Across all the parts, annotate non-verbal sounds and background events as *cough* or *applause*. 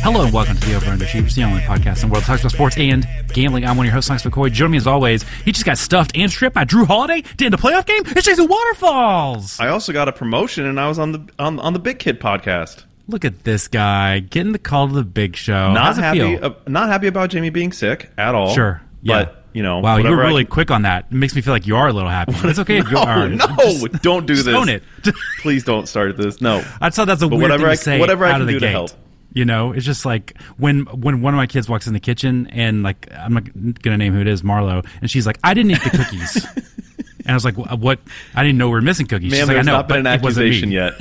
Hello and welcome to the Over Underachievers, the only podcast in the world that talks about sports and gambling. I'm one of your hosts, Lance McCoy. Joining me as always, he just got stuffed and stripped by Jrue Holiday. Did in the playoff game? It's Jason Waterfalls. I also got a promotion, and I was on the on, on the Big Kid podcast. Look at this guy getting the call to the big show. Not How's happy, uh, not happy about Jamie being sick at all. Sure. Yeah. but you know, wow, you were whatever I really can- quick on that. It makes me feel like you are a little happy. *laughs* It's okay if you No, are. no, *laughs* Just- don't do this. Own it. *laughs* Please don't start this. No, I thought that's a But weird whatever thing I- to say whatever I can of the do to gate. help. You know, it's just like when when one of my kids walks in the kitchen and like I'm not gonna name who it is, Marlo, and she's like, "I didn't eat the cookies," and I was like, "What? I didn't know we were missing cookies." man, she's like, "I know, not been but an it wasn't me." accusation yet.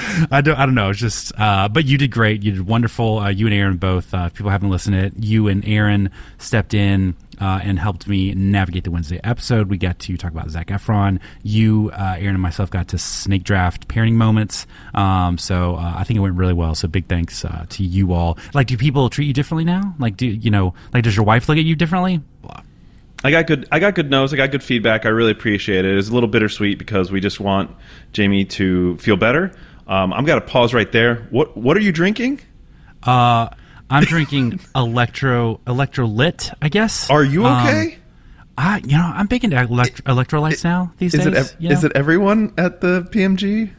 *laughs* I don't. I don't know. It's just. Uh, but you did great. You did wonderful. Uh, you and Aaron both. Uh, if people haven't listened to it, you and Aaron stepped in uh, and helped me navigate the Wednesday episode. We got to talk about Zac Efron. You, uh, Aaron, and myself got to snake draft parenting moments. Um, so uh, I think it went really well. So big thanks to you all. Like, do people treat you differently now? Like, do you know? Like, does your wife look at you differently? I got good. I got good notes. I got good feedback. I really appreciate it. It was a little bittersweet because we just want Jamie to feel better. Um, I'm got to pause right there. What What are you drinking? Uh, I'm drinking *laughs* electro electrolyte. I guess. Are you Um, okay? I, you know, I'm big into elect- electrolytes now these is days. it ev- you is it everyone at the PMG?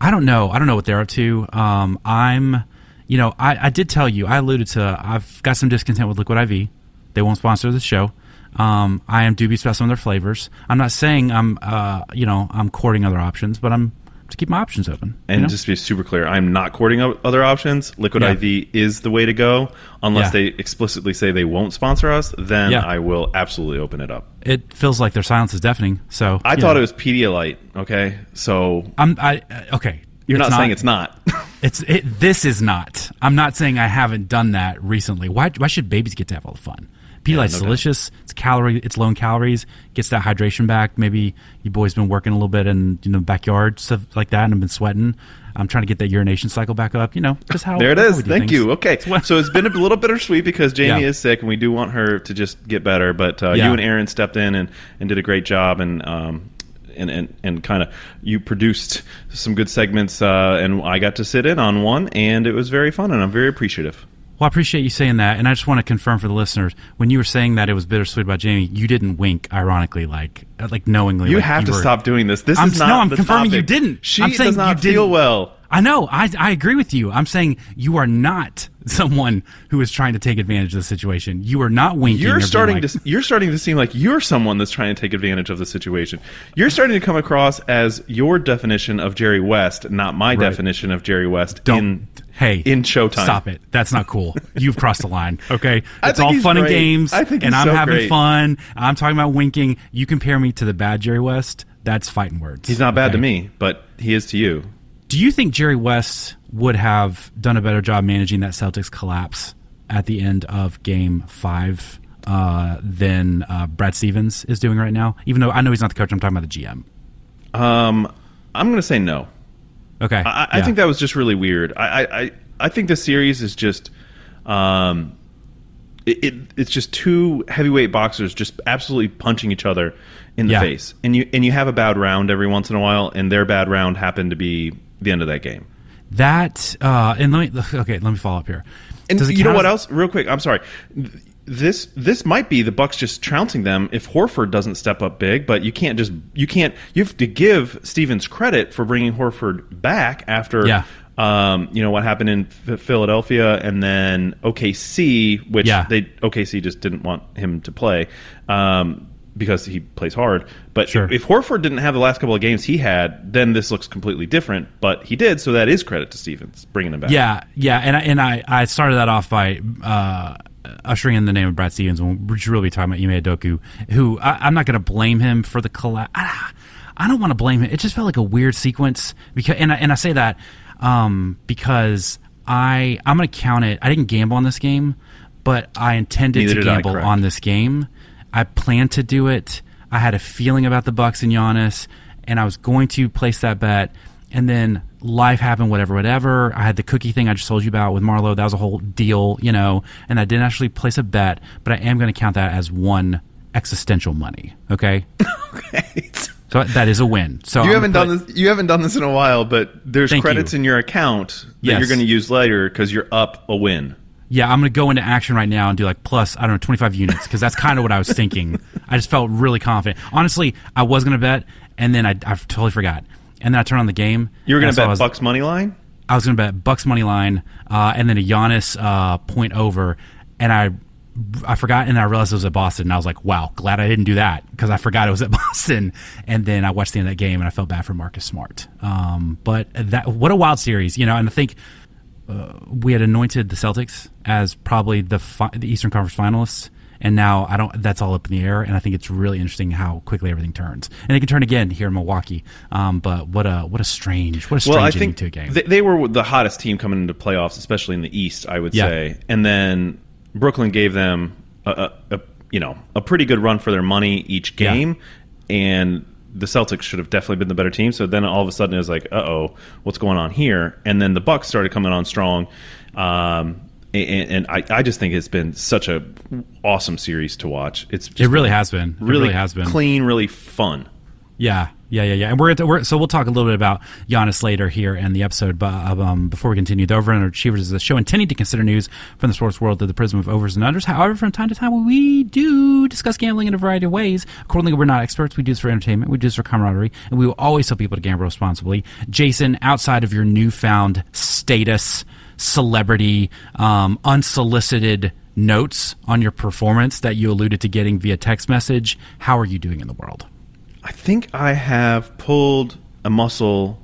I don't know. I don't know what they're up to. Um, I'm, you know, I, I did tell you. I alluded to. I've got some discontent with Liquid IV. They won't sponsor the show. Um, I am dubious about some of their flavors. I'm not saying I'm, uh, you know, I'm courting other options, but I'm to keep my options open. you And know? just to be super clear, I'm not courting other options. Liquid Yeah. IV is the way to go, unless Yeah. they explicitly say they won't sponsor us. Then Yeah. I will absolutely open it up. it feels like their silence is deafening. So I thought know. it was Pedialyte. Okay, so I'm. I uh, okay. you're It's not, saying it's not. *laughs* It's it, this is not. I'm not saying I haven't done that recently. Why why should babies get to have all the fun? Pedialyte's no doubt. delicious. It's calorie. It's low in calories. Gets that hydration back. Maybe you boys been working a little bit in you know backyard stuff like that and have been sweating. I'm trying to get that urination cycle back up. You know, just how there it is. how is. we Thank things. you. Okay, so it's been a little bittersweet because Jamie Yeah. is sick, and we do want her to just get better. But uh, Yeah. you and Aaron stepped in and, and did a great job, and um, and and, and kind of you produced some good segments, uh, and I got to sit in on one, and it was very fun, and I'm very appreciative. Well, I appreciate you saying that, and I just want to confirm for the listeners when you were saying that it was bittersweet about Jamie, you didn't wink, ironically, like uh, like knowingly. You like have to were- stop doing this. This I'm, is not. no, I'm confirming you didn't. She I'm saying does not you didn't. feel well. I know. I, I agree with you. I'm saying you are not *laughs* someone who is trying to take advantage of the situation. You are not winking. You're starting like- to you're starting to seem like you're someone that's trying to take advantage of the situation. You're starting to come across as your definition of Jerry West, not my definition of Jerry West. Don't. in, hey, in Showtime. Stop it. That's not cool. You've crossed the line. *laughs* Okay, it's all fun and games, I think and I'm so having great. fun. I'm talking about winking. You compare me to the bad Jerry West. That's fighting words. He's not bad okay? to me, but he is to you. Do you think Jerry West would have done a better job managing that Celtics collapse at the end of Game Five uh, than uh, Brad Stevens is doing right now? Even though I know he's not the coach, I'm talking about the GM. Um, I'm going to say no. Okay, I, I yeah. think that was just really weird. I, I, I, I think the series is just, um, it, it it's just two heavyweight boxers just absolutely punching each other in the Yeah. face, and you and you have a bad round every once in a while, and their bad round happened to be the end of that game. that. Uh, and let me okay, let me follow up here. And you know what else? Real quick, I'm sorry. This this might be the Bucks just trouncing them if Horford doesn't step up big, but you can't just you can't you have to give Stevens credit for bringing Horford back after Yeah. um, you know what happened in Philadelphia and then OKC, which Yeah. they OKC just didn't want him to play um, because he plays hard. But Sure. if, if Horford didn't have the last couple of games he had, then this looks completely different. But he did, so that is credit to Stevens bringing him back. Yeah, yeah, and I, and I, I started that off by uh, ushering in the name of Brad Stevens. when We're really be talking about Ime Udoka, who I, I'm not going to blame him for the collapse. I, I don't want to blame him. It just felt like a weird sequence because, and I, and I say that um, because I I'm going to count it. I didn't gamble on this game, but I intended Neither to gamble on this game. I planned to do it. I had a feeling about the Bucks and Giannis, and I was going to place that bet. And then life happened, whatever, whatever. I had the cookie thing I just told you about with Marlo. That was a whole deal, you know. And I didn't actually place a bet, but I am going to count that as one existential money. Okay. *laughs* Okay. So that is a win. So You haven't gonna done this. You haven't done this in a while, but there's credits you. in your account that Yes. you're going to use later because you're up a win. Yeah, I'm going to go into action right now and do like plus, I don't know, 25 units because that's kind of what I was thinking. I just felt really confident. Honestly, I was going to bet and then I, I totally forgot. And then I turned on the game. You were going to bet was- Bucks money line. I was going to bet Bucks money line uh, and then a Giannis uh, point over, and I I forgot, and I realized it was at Boston. And I was like, "Wow, glad I didn't do that because I forgot it was at *laughs* Boston." And then I watched the end of that game, and I felt bad for Marcus Smart. Um, but that what a wild series, you know. And I think uh, we had anointed the Celtics as probably the fi- the Eastern Conference finalists. And now I don't. That's all up in the air, and I think it's really interesting how quickly everything turns, and it can turn again here in Milwaukee. Um, but what a what a strange what a strange Well, I think to a game. they, they were the hottest team coming into playoffs, especially in the East. I would Yeah. say, and then Brooklyn gave them a, a, a you know a pretty good run for their money each Yeah. game, and the Celtics should have definitely been the better team. So then all of a sudden it was like, uh oh, what's going on here? And then the Bucks started coming on strong. Um, and, and I, I just think it's been such a awesome series to watch. It's just It really has been. It really, really has been. clean, really fun. Yeah, yeah, yeah, yeah. And we're, at the, we're so we'll talk a little bit about Giannis later here in the episode. But um, before we continue, the Over and Underachievers is a show intending to consider news from the sports world through the prism of overs and unders. However, from time to time, we do discuss gambling in a variety of ways. Accordingly, we're not experts. We do this for entertainment. We do this for camaraderie, and we will always tell people to gamble responsibly. Jason, outside of your newfound status, celebrity, um, unsolicited notes on your performance that you alluded to getting via text message, how are you doing in the world? I think I have pulled a muscle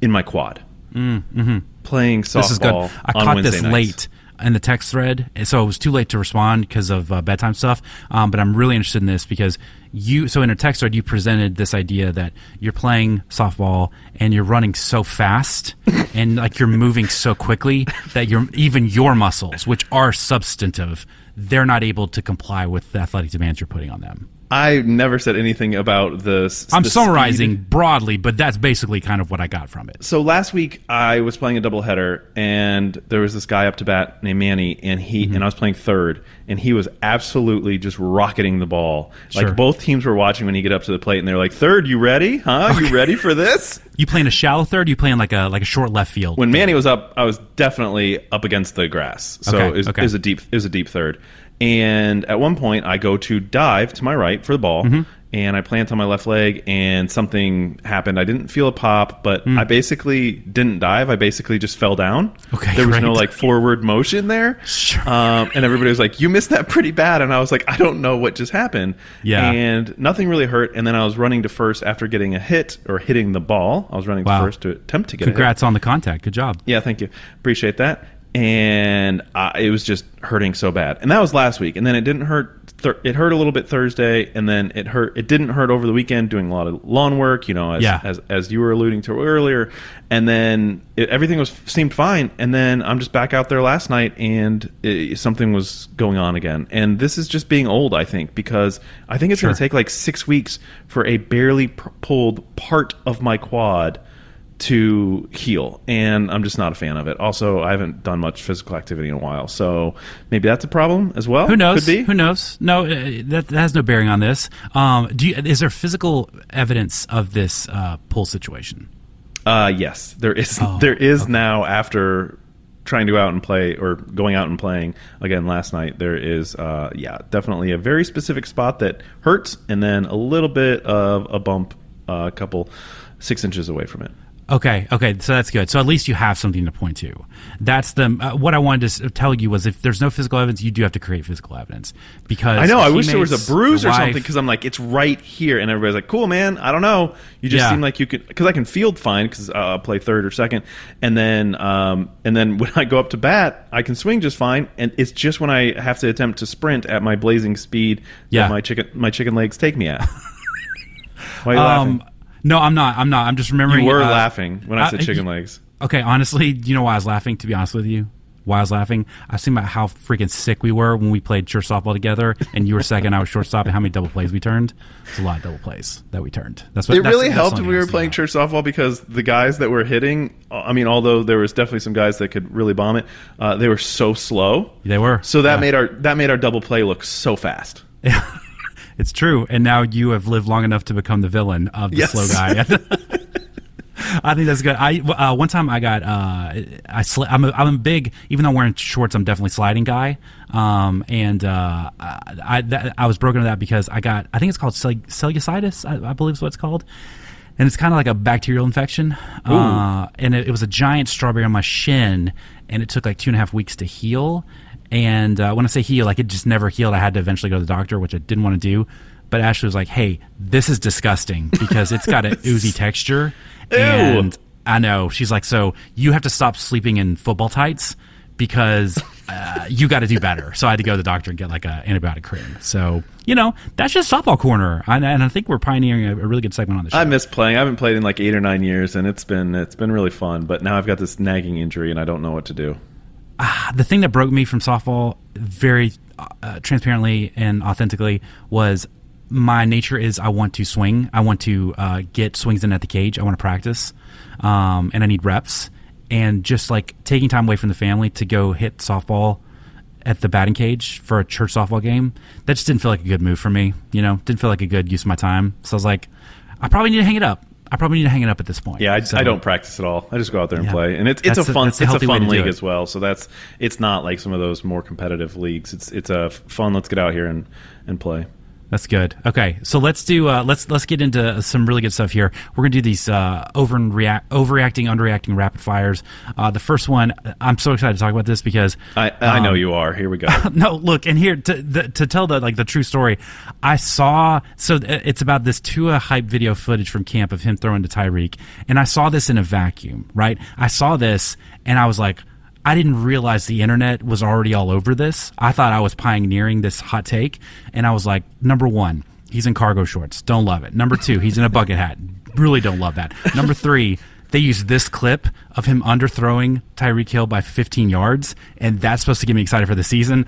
in my quad. Mm, mm-hmm. Playing softball This is good. I caught Wednesday this nights. late in the text thread, so it was too late to respond because of uh, bedtime stuff. Um, but I'm really interested in this because you. So in a text thread, you presented this idea that you're playing softball and you're running so fast *laughs* and like you're moving so quickly that you're even your muscles, which are substantive, they're not able to comply with the athletic demands you're putting on them. I never said anything about the. I'm the summarizing speed. broadly, but that's basically kind of what I got from it. So last week I was playing a doubleheader, and there was this guy up to bat named Manny, and he Mm-hmm. and I was playing third, and he was absolutely just rocketing the ball. Sure. Like both teams were watching when he get up to the plate, and they're like, "Third, you ready? Huh? You ready for this?" *laughs* You playing a shallow third? You playing like a like a short left field? when Manny was up, I was definitely up against the grass. So Okay, it, was, okay. it was a deep it was a deep third. And at one point I go to dive to my right for the ball Mm-hmm. and I plant on my left leg and something happened. I didn't feel a pop, but I basically didn't dive. I basically just fell down. Okay, There was no like forward motion there. Sure. Um, and everybody was like, You missed that pretty bad and I was like, I don't know what just happened. Yeah. And nothing really hurt. And then I was running to first after getting a hit or hitting the ball. I was running Wow. to first to attempt to get a hit. Congrats on the contact. Good job. Yeah, thank you. Appreciate that. And uh, it was just hurting so bad, and that was last week. And then it didn't hurt. Th- it hurt a little bit Thursday, and then it hurt. It didn't hurt over the weekend doing a lot of lawn work. You know, as Yeah. as, as you were alluding to earlier. And then it, everything was seemed fine. And then I'm just back out there last night, and it, something was going on again. And this is just being old, I think, because I think it's going to take like six weeks for a barely p- pulled part of my quad to heal and i'm just not a fan of it also i haven't done much physical activity in a while so maybe that's a problem as well Who knows? could be Who knows? No, uh, that, that has no bearing on this. Um, do you, is there physical evidence of this uh, pull situation? uh yes there is Oh, there is now after trying to go out and play or going out and playing again last night there is uh yeah definitely a very specific spot that hurts and then a little bit of a bump uh, a couple six inches away from it Okay, okay, so that's good. So at least you have something to point to. That's the uh, what I wanted to tell you was if there's no physical evidence, you do have to create physical evidence because I know. I wish there was a bruise or wife- something because I'm like, it's right here, and everybody's like, "Cool, man." I don't know. You just Yeah. seem like you could because I can field fine because uh, I'll play third or second, and then um, and then *laughs* when I go up to bat, I can swing just fine. And it's just when I have to attempt to sprint at my blazing speed Yeah. that my chicken my chicken legs take me at. *laughs* Why are you laughing? No, I'm not. I'm not. I'm just remembering. You were uh, laughing when I uh, said chicken legs. Okay, honestly, you know why I was laughing? To be honest with you, why I was laughing? I was thinking about how freaking sick we were when we played church softball together, and you were second, I was shortstop, and how many double plays we turned. It's a lot of double plays that we turned. That's what It that's- really that's helped when we were playing thinking church softball because the guys that were hitting, I mean, although there was definitely some guys that could really bomb it, uh, they were so slow. They were So that Yeah. made our that made our double play look so fast. *laughs* It's true. And now you have lived long enough to become the villain of the Yes. slow guy. *laughs* I think that's good. I uh, one time I got uh, I sli- I'm a, I'm a big even though I'm wearing shorts I'm definitely sliding guy. Um, and uh, I that, I was broken to that because I got I think it's called cell- cellulitis I, I believe is what it's called. And it's kind of like a bacterial infection, uh, and it, it was a giant strawberry on my shin, and it took like two and a half weeks to heal. And uh, when I say heal, like it just never healed. I had to eventually go to the doctor, which I didn't want to do. But Ashley was like, "Hey, this is disgusting because it's got an *laughs* oozy texture." Ew. And I know she's like, "So you have to stop sleeping in football tights because uh, you got to do better." So I had to go to the doctor and get like a antibiotic cream. So you know, that's just softball corner, and, and I think we're pioneering a, a really good segment on the show. I miss playing. I haven't played in like eight or nine years, and it's been it's been really fun. But now I've got this nagging injury, and I don't know what to do. The thing that broke me from softball very uh, transparently and authentically was my nature is I want to swing. I want to uh, get swings in at the cage. I want to practice, um, and I need reps. And just like taking time away from the family to go hit softball at the batting cage for a church softball game, that just didn't feel like a good move for me. You know, didn't feel like a good use of my time. So I was like, I probably need to hang it up. I probably need to hang it up at this point. Yeah, I, So- I don't practice at all. I just go out there and Yeah. play, and it's it's That's a fun a it's a fun league as well. So that's it's not like some of those more competitive leagues. It's it's a fun. Let's get out here and and play. That's good. Okay, so let's do uh, let's let's get into some really good stuff here. We're gonna do these uh, over and react, overreacting, underreacting rapid fires. Uh, the first one, I'm so excited to talk about this because I I know um, you are. Here we go. *laughs* no, look, and here to the, to tell the like the true story, I saw so uh, it's about this Tua hype video footage from camp of him throwing to Tyreek, and I saw this in a vacuum, right? I saw this and I was like, I didn't realize the internet was already all over this. I thought I was pioneering this hot take, and I was like, number one, he's in cargo shorts, don't love it. Number two, he's in a bucket hat, really don't love that. Number three. They use this clip of him underthrowing Tyreek Hill by 15 yards, and that's supposed to get me excited for the season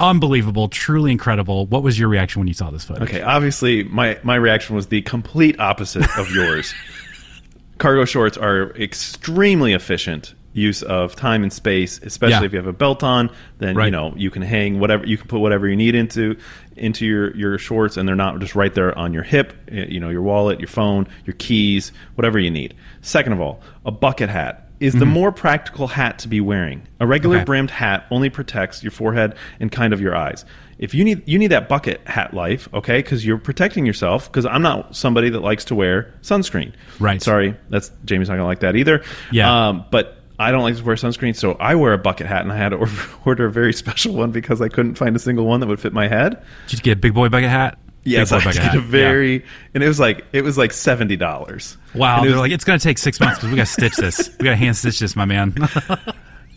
unbelievable, truly incredible. What was your reaction when you saw this footage? Okay, obviously my my reaction was the complete opposite of yours. *laughs* Cargo shorts are extremely efficient use of time and space, especially Yeah. if you have a belt on. Then you know you can hang whatever you can put whatever you need into into your your shorts, and they're not just right there on your hip. eh, You know your wallet, your phone, your keys, whatever you need. Second of all, a bucket hat is the more practical hat to be wearing. A regular Mm-hmm. Okay. brimmed hat only protects your forehead and kind of your eyes. If you need you need that bucket hat life, okay, because you're protecting yourself. Because I'm not somebody that likes to wear sunscreen. Right. Sorry, that's Jamie's not gonna like that either. Yeah. Um, but I don't like to wear sunscreen, so I wear a bucket hat, and I had to *laughs* order, a very special one because I couldn't find a single one that would fit my head. Did you get a big boy bucket hat? Yes, I did hat. a very, and it was like it was like seventy dollars. Wow. And They're was- like, it's going to take six months because we got to stitch this. We got to hand stitch this, my man. *laughs*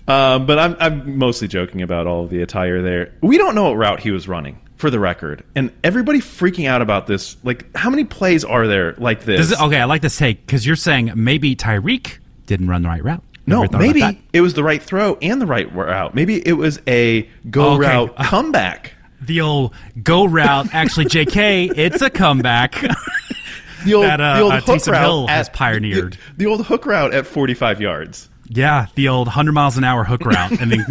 Um, but I'm, I'm mostly joking about all of the attire there. We don't know what route he was running, for the record, and everybody freaking out about this. Like, how many plays are there like this? Does it- okay, I like this take because you're saying maybe Tyreek didn't run the right route. No, Never thought about maybe it was the right throw and the right route. Maybe it was a go Okay. route comeback. *laughs* the old go route. Actually, J.K., it's a comeback. *laughs* The old, That, uh, the old uh, hook route Hill at, has pioneered. The, *laughs* the old hook route at 45 yards. yeah, the old 100 miles an hour hook route. And then,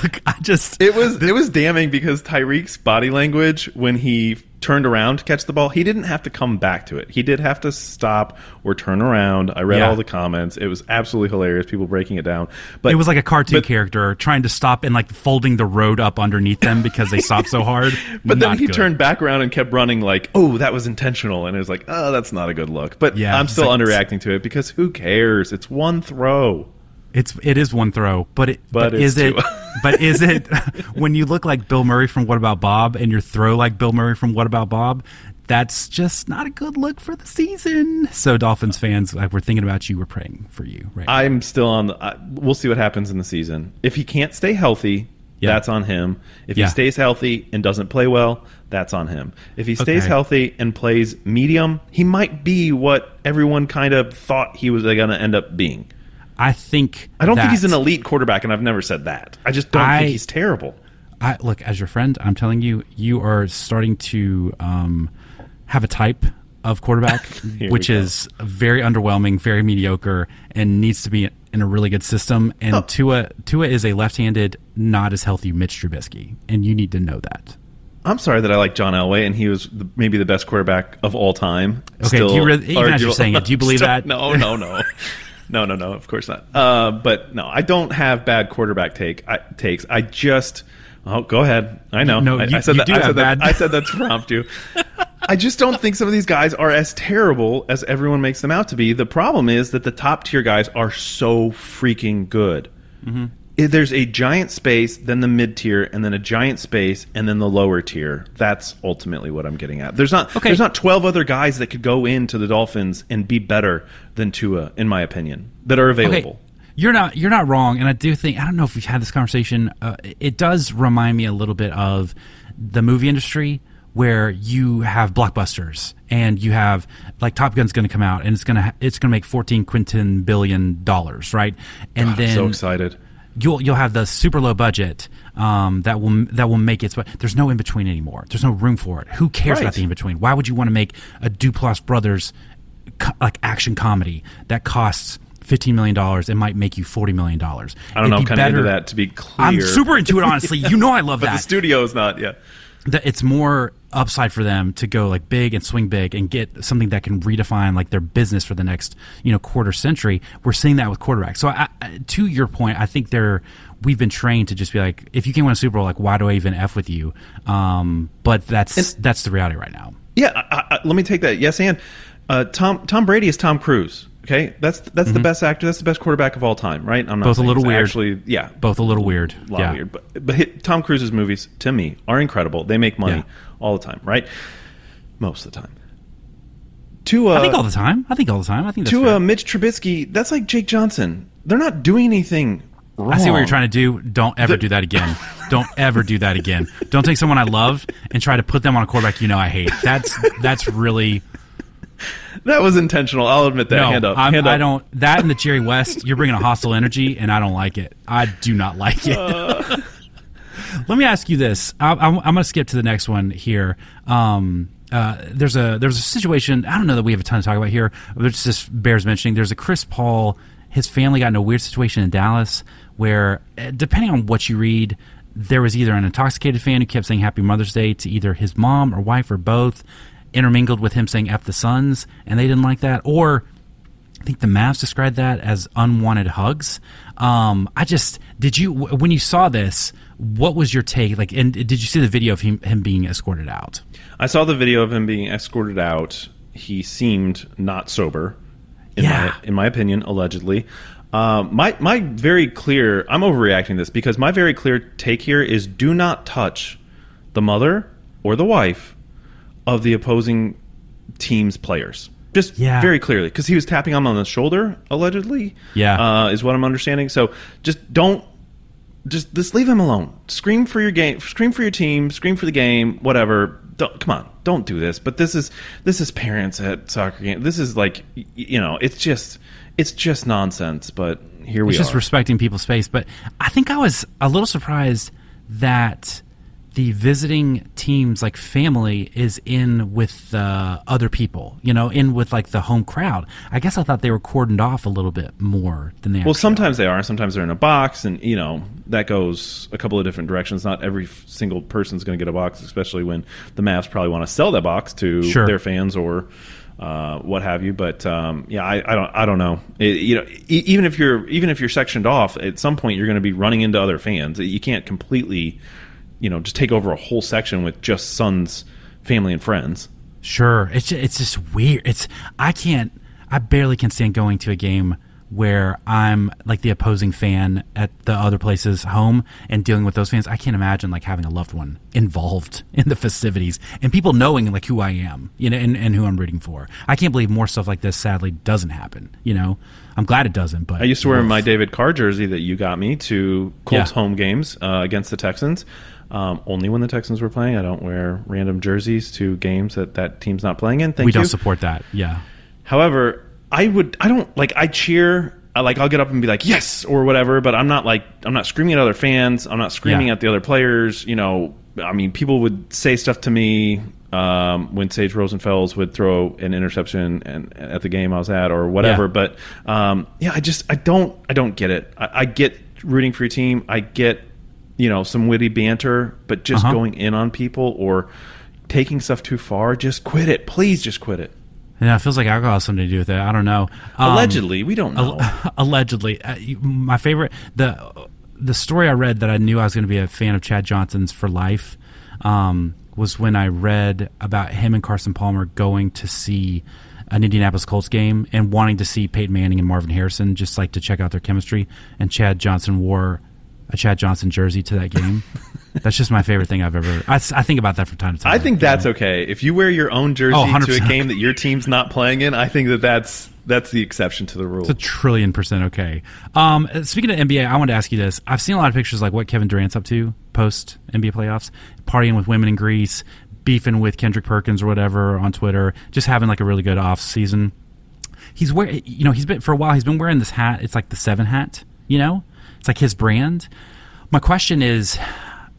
look, I just. It was it was damning because Tyreek's body language when he turned around to catch the ball, he didn't have to come back to it. He did have to stop or turn around. I read Yeah. all the comments. It was absolutely hilarious. People breaking it down. But It was like a cartoon but- character trying to stop and like folding the road up underneath them because they stopped so hard. *laughs* But then he good. turned back around and kept running like, "Oh, that was intentional," and it was like, "Oh, that's not a good look." But Yeah, I'm still like- underreacting to it because who cares? It's one throw. It's it is one throw, but it But but, is it *laughs* but is it *laughs* when you look like Bill Murray from What About Bob and you throw like Bill Murray from What About Bob? That's just not a good look for the season. So Dolphins fans, like we're thinking about you, we're praying for you. Right? I'm still on. The, I, we'll see what happens in the season. If he can't stay healthy, Yeah. that's on him. If Yeah. he stays healthy and doesn't play well, that's on him. If he stays Okay. healthy and plays medium, he might be what everyone kind of thought he was going to end up being. I think I don't think he's an elite quarterback, and I've never said that. I just don't I- think he's terrible. I look as your friend. I'm telling you, you are starting to um, have a type of quarterback, *laughs* which is very underwhelming, very mediocre, and needs to be in a really good system. And Oh. Tua Tua is a left-handed, not as healthy Mitch Trubisky, and you need to know that. I'm sorry that I like John Elway, and he was the, maybe the best quarterback of all time. Okay, do you really- even as you're saying it, do you *laughs* believe Still- that? No, no, no, *laughs* no, no, no. Of course not. Uh, but no, I don't have bad quarterback take I, takes. I just. Oh, go ahead. I know. No, I, you- I said you that. do I said that. I said that's impromptu. *laughs* I just don't think some of these guys are as terrible as everyone makes them out to be. The problem is that the top tier guys are so freaking good. Mm-hmm. There's a giant space, then the mid tier, and then a giant space, and then the lower tier. That's ultimately what I'm getting at. There's not Okay. there's not 12 other guys that could go into the Dolphins and be better than Tua, in my opinion, that are available. Okay. You're not you're not wrong, and I do think I don't know if we've had this conversation. Uh, it does remind me a little bit of the movie industry where you have blockbusters and you have like Top Gun's going to come out and it's going to ha- it's going to make 14 quinton billion dollars, right? And I'm then so excited. You'll you'll have the super low budget um, that will that will make it. But there's no in between anymore. There's no room for it. Who cares Right. about the in between? Why would you want to make a Duplass Brothers co- like action comedy that costs? Fifteen million dollars. It might make you forty million dollars. I don't know. I'm kind of into that. To be clear, I'm super into it. Honestly, you know I *laughs* love but that. the studio is not. Yeah. that it's more upside for them to go like big and swing big and get something that can redefine like their business for the next you know quarter century. We're seeing that with quarterbacks. So I, to your point, I think they're we've been trained to just be like, if you can't win a Super Bowl, like why do I even f with you? Um, but that's that's the reality right now. Yeah, I, I, let me take that. Yes, and uh, Tom Tom Brady is Tom Cruise. Okay, that's that's the best actor. That's the best quarterback of all time, right? I'm not Mm-hmm. Both a little weird. Actually, yeah, Both a little weird. a lot yeah. weird. But but hit, Tom Cruise's movies to me are incredible. They make money Yeah. all the time, right? Most of the time. To uh, I think all the time. I think all the time. I think to uh, Mitch Trubisky, that's like Jake Johnson. They're not doing anything wrong. I see what you're trying to do. Don't ever do that again. *laughs* Don't ever do that again. Don't take someone I love and try to put them on a quarterback you know I hate. That's that's really *laughs* That was intentional. I'll admit that. no. Hand up. Hand I up. don't. That and the Jerry West. You're bringing a hostile energy, and I don't like it. I do not like it. Uh. *laughs* Let me ask you this. I, I'm, I'm going to skip to the next one here. Um, uh, there's a there's a situation. I don't know that we have a ton to talk about here. But it just bears mentioning. There's a Chris Paul. His family got in a weird situation in Dallas where, uh, depending on what you read, there was either an intoxicated fan who kept saying Happy Mother's Day to either his mom or wife or both, intermingled with him saying F the Suns, and they didn't like that, or I think the Mavs described that as unwanted hugs. Um, I just did you when you saw this, what was your take? Like, and did you see the video of him, him being escorted out? I saw the video of him being escorted out. He seemed not sober, in Yeah. my in my opinion, allegedly. Um, my my very clear. I'm overreacting this because my very clear take here is: do not touch the mother or the wife of the opposing team's players. Just Yeah. very clearly, because he was tapping him on the shoulder, allegedly. Yeah. uh, is what I'm understanding. So just don't just just leave him alone. Scream for your game. Scream for your team. Scream for the game. Whatever. Don't, come on, don't do this. But this is this is parents at soccer game. This is like you know, it's just it's just nonsense. But here we are. Just respecting people's space. But I think I was a little surprised that the visiting teams like family is in with the other people you know in with like the home crowd i guess i thought they were cordoned off a little bit more than they well, sometimes they are. Sometimes they're in a box, and you know that goes a couple of different directions. Not every f- single person's going to get a box, especially when the Mavs probably want to sell that box to Sure. their fans or uh, what have you. But um, yeah, I, I don't, I don't know. It, you know, e- even if you're even if you're sectioned off, at some point you're going to be running into other fans. You can't completely, you know, just take over a whole section with just sons, family, and friends. Sure, it's ju- it's just weird. It's I can't, I barely can stand going to a game where I'm like the opposing fan at the other place's home and dealing with those fans. I can't imagine like having a loved one involved *laughs* in the festivities and people knowing like who I am, you know, and, and who I'm rooting for. I can't believe more stuff like this sadly doesn't happen. You know, I'm glad it doesn't. But I used to wear my David Carr jersey that you got me to Colts Yeah. home games uh, against the Texans. Um, only when the Texans were playing. I don't wear random jerseys to games that that team's not playing in. Thank We you. don't support that. Yeah. However, I would. I don't like. I cheer. I, like I'll get up and be like yes or whatever, but I'm not like I'm not screaming at other fans. I'm not screaming Yeah. at the other players. You know, I mean, people would say stuff to me um, when Sage Rosenfels would throw an interception and at the game I was at or whatever. Yeah. But um, yeah, I just I don't I don't get it. I, I get rooting for your team. I get you know, some witty banter, but just Uh-huh. going in on people or taking stuff too far, just quit it. Please just quit it. Yeah, it feels like alcohol has something to do with it. I don't know. Um, Allegedly, we don't know. *laughs* allegedly, uh, my favorite the the story I read that I knew I was going to be a fan of Chad Johnson's for life um, was when I read about him and Carson Palmer going to see an Indianapolis Colts game and wanting to see Peyton Manning and Marvin Harrison just like to check out their chemistry. And Chad Johnson wore a Chad Johnson jersey to that game. That's just my favorite thing I've ever. I think about that from time to time. I think that's know? okay. If you wear your own jersey Oh, to a game that your team's not playing in, I think that that's that's the exception to the rule. It's a trillion percent okay. Um, speaking of NBA, I wanted to ask you this. I've seen a lot of pictures like what Kevin Durant's up to post NBA playoffs, partying with women in Greece, beefing with Kendrick Perkins or whatever on Twitter, just having like a really good off season. He's wearing, you know, he's been for a while. He's been wearing this hat. It's like the seven hat. You know, it's like his brand. My question is,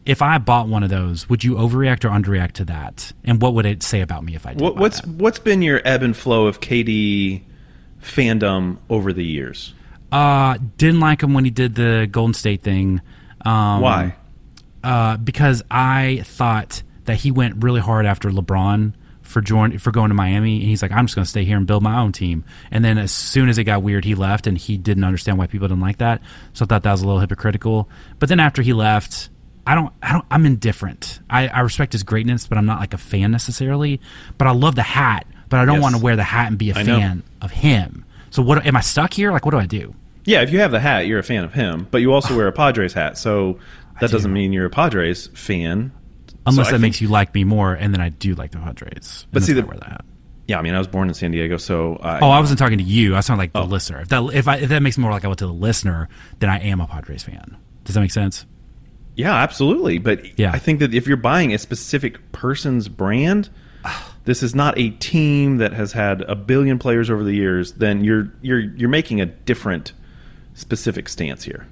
if I bought one of those, would you overreact or underreact to that? And what would it say about me if I did? What, what's that? what's been your ebb and flow of KD fandom over the years? Uh, didn't like him when he did the Golden State thing. Um, Why? Uh, because I thought that he went really hard after LeBron for join for going to Miami, and he's like, I'm just going to stay here and build my own team. And then as soon as it got weird, he left, and he didn't understand why people didn't like that. So I thought that was a little hypocritical. But then after he left. I don't. I don't. I'm indifferent. I, I respect his greatness, but I'm not like a fan necessarily. But I love the hat. But I don't Yes. want to wear the hat and be a I know. fan of him. So what? Am I stuck here? Like, what do I do? Yeah, if you have the hat, you're a fan of him, but you also wear a Padres hat, so that do. doesn't mean you're a Padres fan. Unless So that think- makes you like me more, and then I do like the Padres. But see, the- wear that. Yeah, I mean, I was born in San Diego, so I, Oh, I wasn't talking to you. I sound like the Oh. listener. If that if, I, if that makes me more like I went to the listener, then I am a Padres fan. Does that make sense? yeah, absolutely. But Yeah. I think that if you're buying a specific person's brand, *sighs* this is not a team that has had a billion players over the years. Then you're you're you're making a different specific stance here.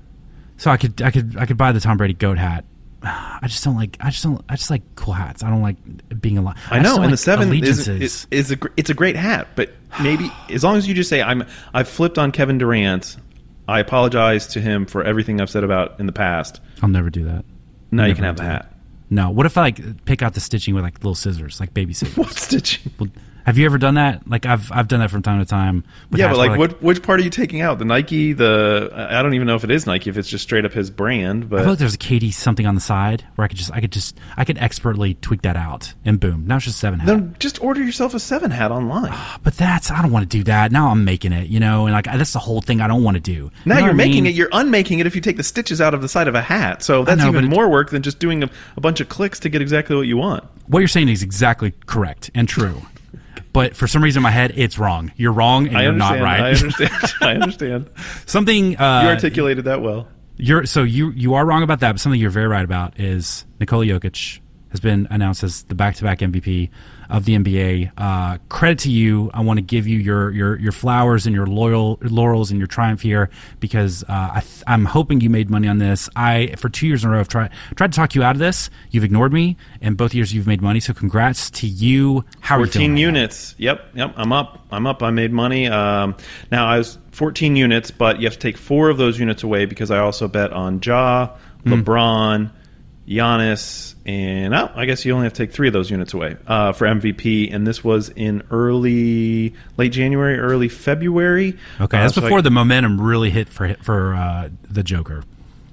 So I could I could I could buy the Tom Brady goat hat. *sighs* I just don't like I just don't I just like cool hats. I don't like being alive. I know, and the seven is, is is a it's a great hat, but maybe as long as you just say I'm I've flipped on Kevin Durant, I apologize to him for everything I've said about in the past. I'll never do that. Now you can have the that. hat. No. What if I like pick out the stitching with like little scissors, like baby *laughs* scissors? What stitching? Well, Have you ever done that? Like I've I've done that from time to time. Yeah, but where, like, what which part are you taking out? The Nike, the I don't even know if it is Nike, if it's just straight up his brand. But I feel like there's a KD something on the side where I could just I could just I could expertly tweak that out and boom. Now it's just seven hat. then just order yourself a seven hat online. Ah, but that's I don't want to do that. Now I'm making it, you know, and like that's the whole thing I don't want to do. Now You know you're making mean? it. You're unmaking it if you take the stitches out of the side of a hat. So that's know, even more work than just doing a, a bunch of clicks to get exactly what you want. What you're saying is exactly correct and true. But for some reason in my head it's wrong. You're wrong and I you're not right. I understand. *laughs* *laughs* I understand. something uh, You articulated that well. You're so you you are wrong about that, but something you're very right about is Nikola Jokic has been announced as the back-to-back MVP of the NBA. Uh, credit to you. I want to give you your your your flowers and your loyal laurels and your triumph here because uh, I th- I'm hoping you made money on this. I for two years in a row have tried tried to talk you out of this. You've ignored me, and both years you've made money. So congrats to you. How are you feeling 14 right now? units. Yep, yep. I'm up. I'm up. I made money. Um, now I was 14 units, but you have to take four of those units away because I also bet on Ja, Hmm. LeBron, Giannis, and oh, I guess you only have to take three of those units away uh, for MVP. And this was in early, late January, early February. Okay, Uh, that's so I- before the momentum really hit for for uh, the Joker.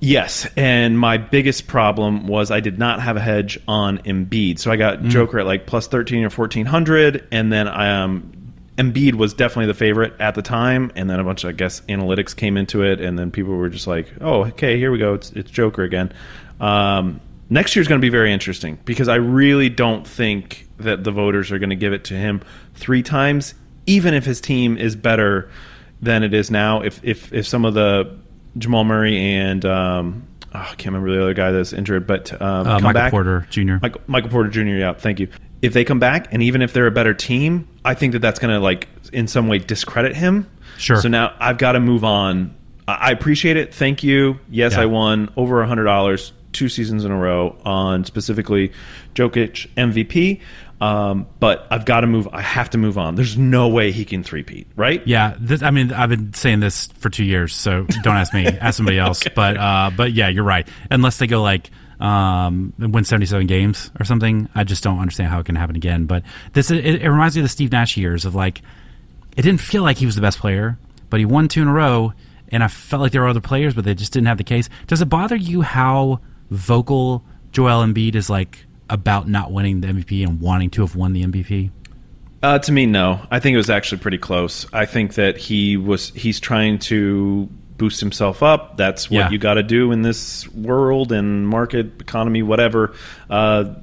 Yes, and my biggest problem was I did not have a hedge on Embiid, so I got Joker at like plus thirteen or fourteen hundred, and then um, Embiid was definitely the favorite at the time, and then a bunch of I guess analytics came into it, and then people were just like, "Oh, okay, here we go, it's it's Joker again." Um, next year's going to be very interesting because I really don't think that the voters are going to give it to him three times, even if his team is better than it is now. If if if some of the Jamal Murray and um, oh, I can't remember the other guy that's injured, but um, Uh, Michael back. Porter Jr. Michael, Michael Porter Jr. Yeah, thank you. If they come back, and even if they're a better team, I think that that's going to like in some way discredit him. Sure. So now I've got to move on. I I appreciate it. Thank you. Yes, Yeah. I won over a hundred dollars two seasons in a row on specifically Jokic MVP. Um, but I've got to move. I have to move on. There's no way he can three-peat, right? Yeah, this, I mean, I've been saying this for two years, so don't ask me, ask somebody *laughs* else. okay. But uh, but yeah, you're right. Unless they go like um, win 77 games or something, I just don't understand how it can happen again. But this it, it reminds me of the Steve Nash years of like it didn't feel like he was the best player, but he won two in a row, and I felt like there were other players, but they just didn't have the case. Does it bother you how vocal Joel Embiid is like? about not winning the MVP and wanting to have won the MVP? Uh, to me, no. I think it was actually pretty close. I think that he was he's trying to boost himself up. That's what yeah. you got to do in this world and market economy, whatever. Uh,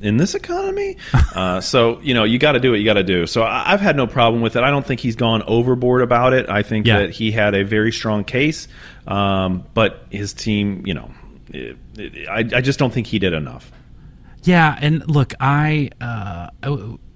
in this economy, *laughs* uh, so you know you got to do what you got to do. So I, have had no problem with it. I don't think he's gone overboard about it. I think yeah. that he had a very strong case, um, but his team, you know, it, it, I, I just don't think he did enough. Yeah, and look, I uh,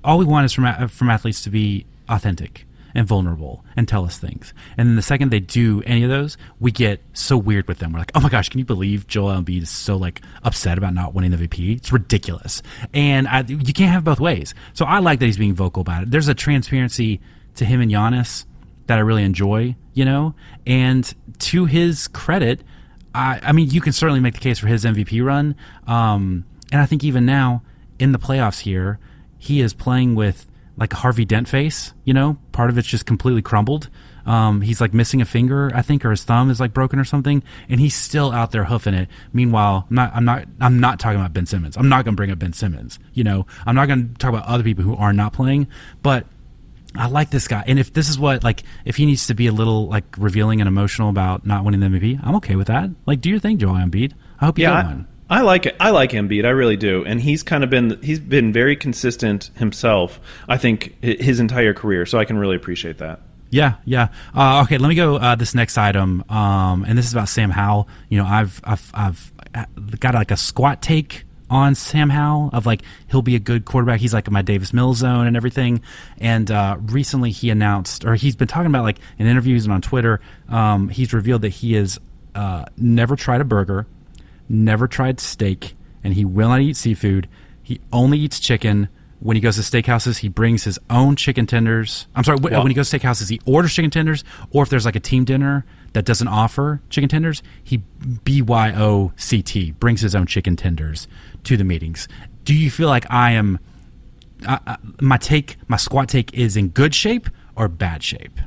all we want is from from athletes to be authentic and vulnerable and tell us things. And then the second they do any of those, we get so weird with them. We're like, oh my gosh, can you believe Joel Embiid is so like upset about not winning the VP? It's ridiculous. And I, you can't have both ways. So I like that he's being vocal about it. There's a transparency to him and Giannis that I really enjoy, you know. And to his credit, I, I mean, you can certainly make the case for his MVP run. Um, and I think even now in the playoffs here, he is playing with like a Harvey Dent face. You know, part of it's just completely crumbled. Um, he's like missing a finger, I think, or his thumb is like broken or something, and he's still out there hoofing it. Meanwhile, I'm not, I'm not, I'm not talking about Ben Simmons. I'm not going to bring up Ben Simmons. You know, I'm not going to talk about other people who are not playing, but I like this guy. And if this is what like if he needs to be a little like revealing and emotional about not winning the MVP, I'm okay with that. Like, do your thing, Joel Embiid. I hope you yeah, get one. I like it. I like Embiid. I really do, and he's kind of been he's been very consistent himself. I think his entire career, so I can really appreciate that. Yeah, yeah. Uh, okay, let me go uh, this next item, um, and this is about Sam Howell. You know, I've I've I've uh, got like a squat take on Sam Howell of like he'll be a good quarterback. He's like in my Davis Mills zone and everything. And uh, recently he announced, or he's been talking about like in interviews and on Twitter, um, he's revealed that he has uh, never tried a burger never tried steak, and he will not eat seafood. He only eats chicken. When he goes to steakhouses, he brings his own chicken tenders. I'm sorry, when he goes to steakhouses, he orders chicken tenders, or if there's like a team dinner that doesn't offer chicken tenders, he BYOCT, brings his own chicken tenders to the meetings. Do you feel like I am, uh, my take, my squat take is in good shape or bad shape?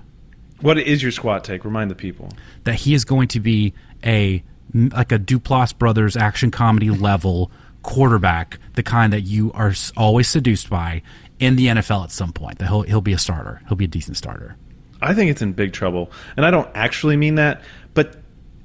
What is your squat take? Remind the people. That he is going to be a like a Duplass brothers action comedy level quarterback, the kind that you are always seduced by in the NFL at some point. That he'll he'll be a starter. He'll be a decent starter. I think it's in big trouble, and I don't actually mean that, but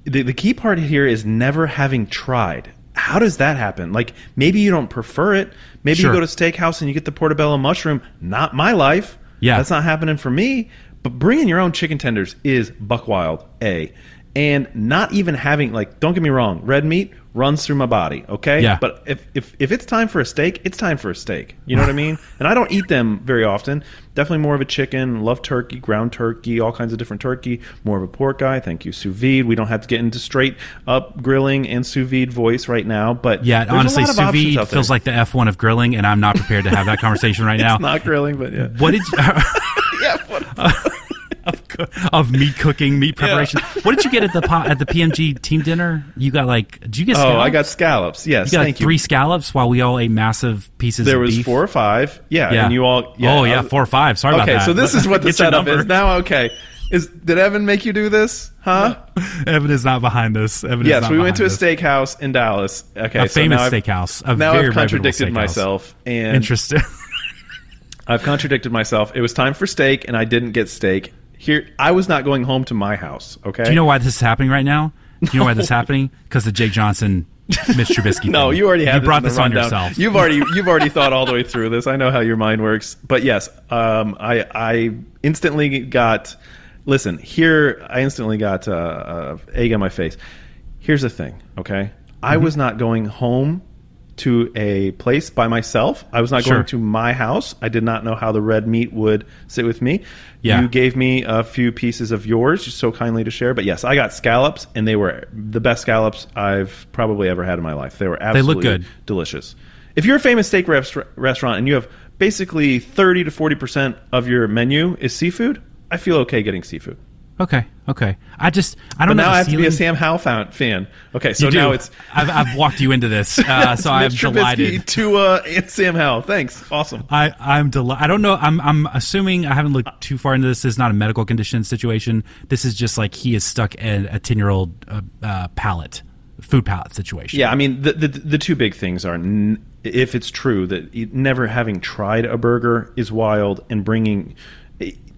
the the key part here is never having tried. How does that happen? Like maybe you don't prefer it. Maybe sure. you go to steakhouse and you get the portobello mushroom. Not my life. Yeah, that's not happening for me. But bringing your own chicken tenders is buck wild. A and not even having like don't get me wrong red meat runs through my body okay? Yeah. But if, if if it's time for a steak it's time for a steak. You know what i mean? *laughs* And i don't eat them very often. Definitely more of a chicken love turkey ground turkey all kinds of different turkey more of a pork guy. Thank you sous vide. We don't have to get into straight up grilling and sous vide voice right now but yeah honestly sous vide feels like the f1 of grilling and i'm not prepared to have that *laughs* conversation right now. not grilling but yeah. What did you *laughs* yeah of, of meat cooking, meat preparation. Yeah. What did you get at the at the PMG team dinner? You got like, did you get? Scallops? Oh, I got scallops. Yes, you got like three you. scallops while we all ate massive pieces. There was beef. four or five. Yeah, yeah. and you all. Yeah, oh yeah, four or five. Sorry okay, about that. Okay, so this is what the setup is now. Okay. Is did Evan make you do this? Huh? No. Evan is not behind this. Evan yes, we went to a steakhouse in Dallas. Okay, a so famous steakhouse. A now very I've contradicted myself. And interesting. *laughs* I've contradicted myself. It was time for steak, and I didn't get steak here I was not going home to my house. Okay. Do you know why this is happening right now? Do you know why this is happening? Because the Jake Johnson, Mitch Trubisky. *laughs* no, thing. you already have. You brought this on yourself. You've already you've already thought all the way through this. I know how your mind works. But yes, um, I I instantly got. Listen, here I instantly got uh, uh, egg on my face. Here's the thing, okay? Mm-hmm. I was not going home to a place by myself. I was not sure. going to my house. I did not know how the red meat would sit with me. Yeah. You gave me a few pieces of yours so kindly to share. But yes, I got scallops, and they were the best scallops I've probably ever had in my life. They were absolutely they look good. delicious. If you're a famous steak restaurant and you have basically 30 to 40% of your menu is seafood, I feel okay getting seafood. Okay, okay. I just I don't know. now I have to be a Sam Howell fan. fan. Okay, so now it's *laughs* I've, I've walked you into this, uh, *laughs* so I'm delighted. to uh, and Sam Howell. Thanks, awesome. I, I'm deli- I don't know. I'm I'm assuming I haven't looked too far into this. This is not a medical condition situation. This is just like he is stuck in a ten year old uh, uh, palate, food palate situation. Yeah, I mean the the, the two big things are n- if it's true that never having tried a burger is wild, and bringing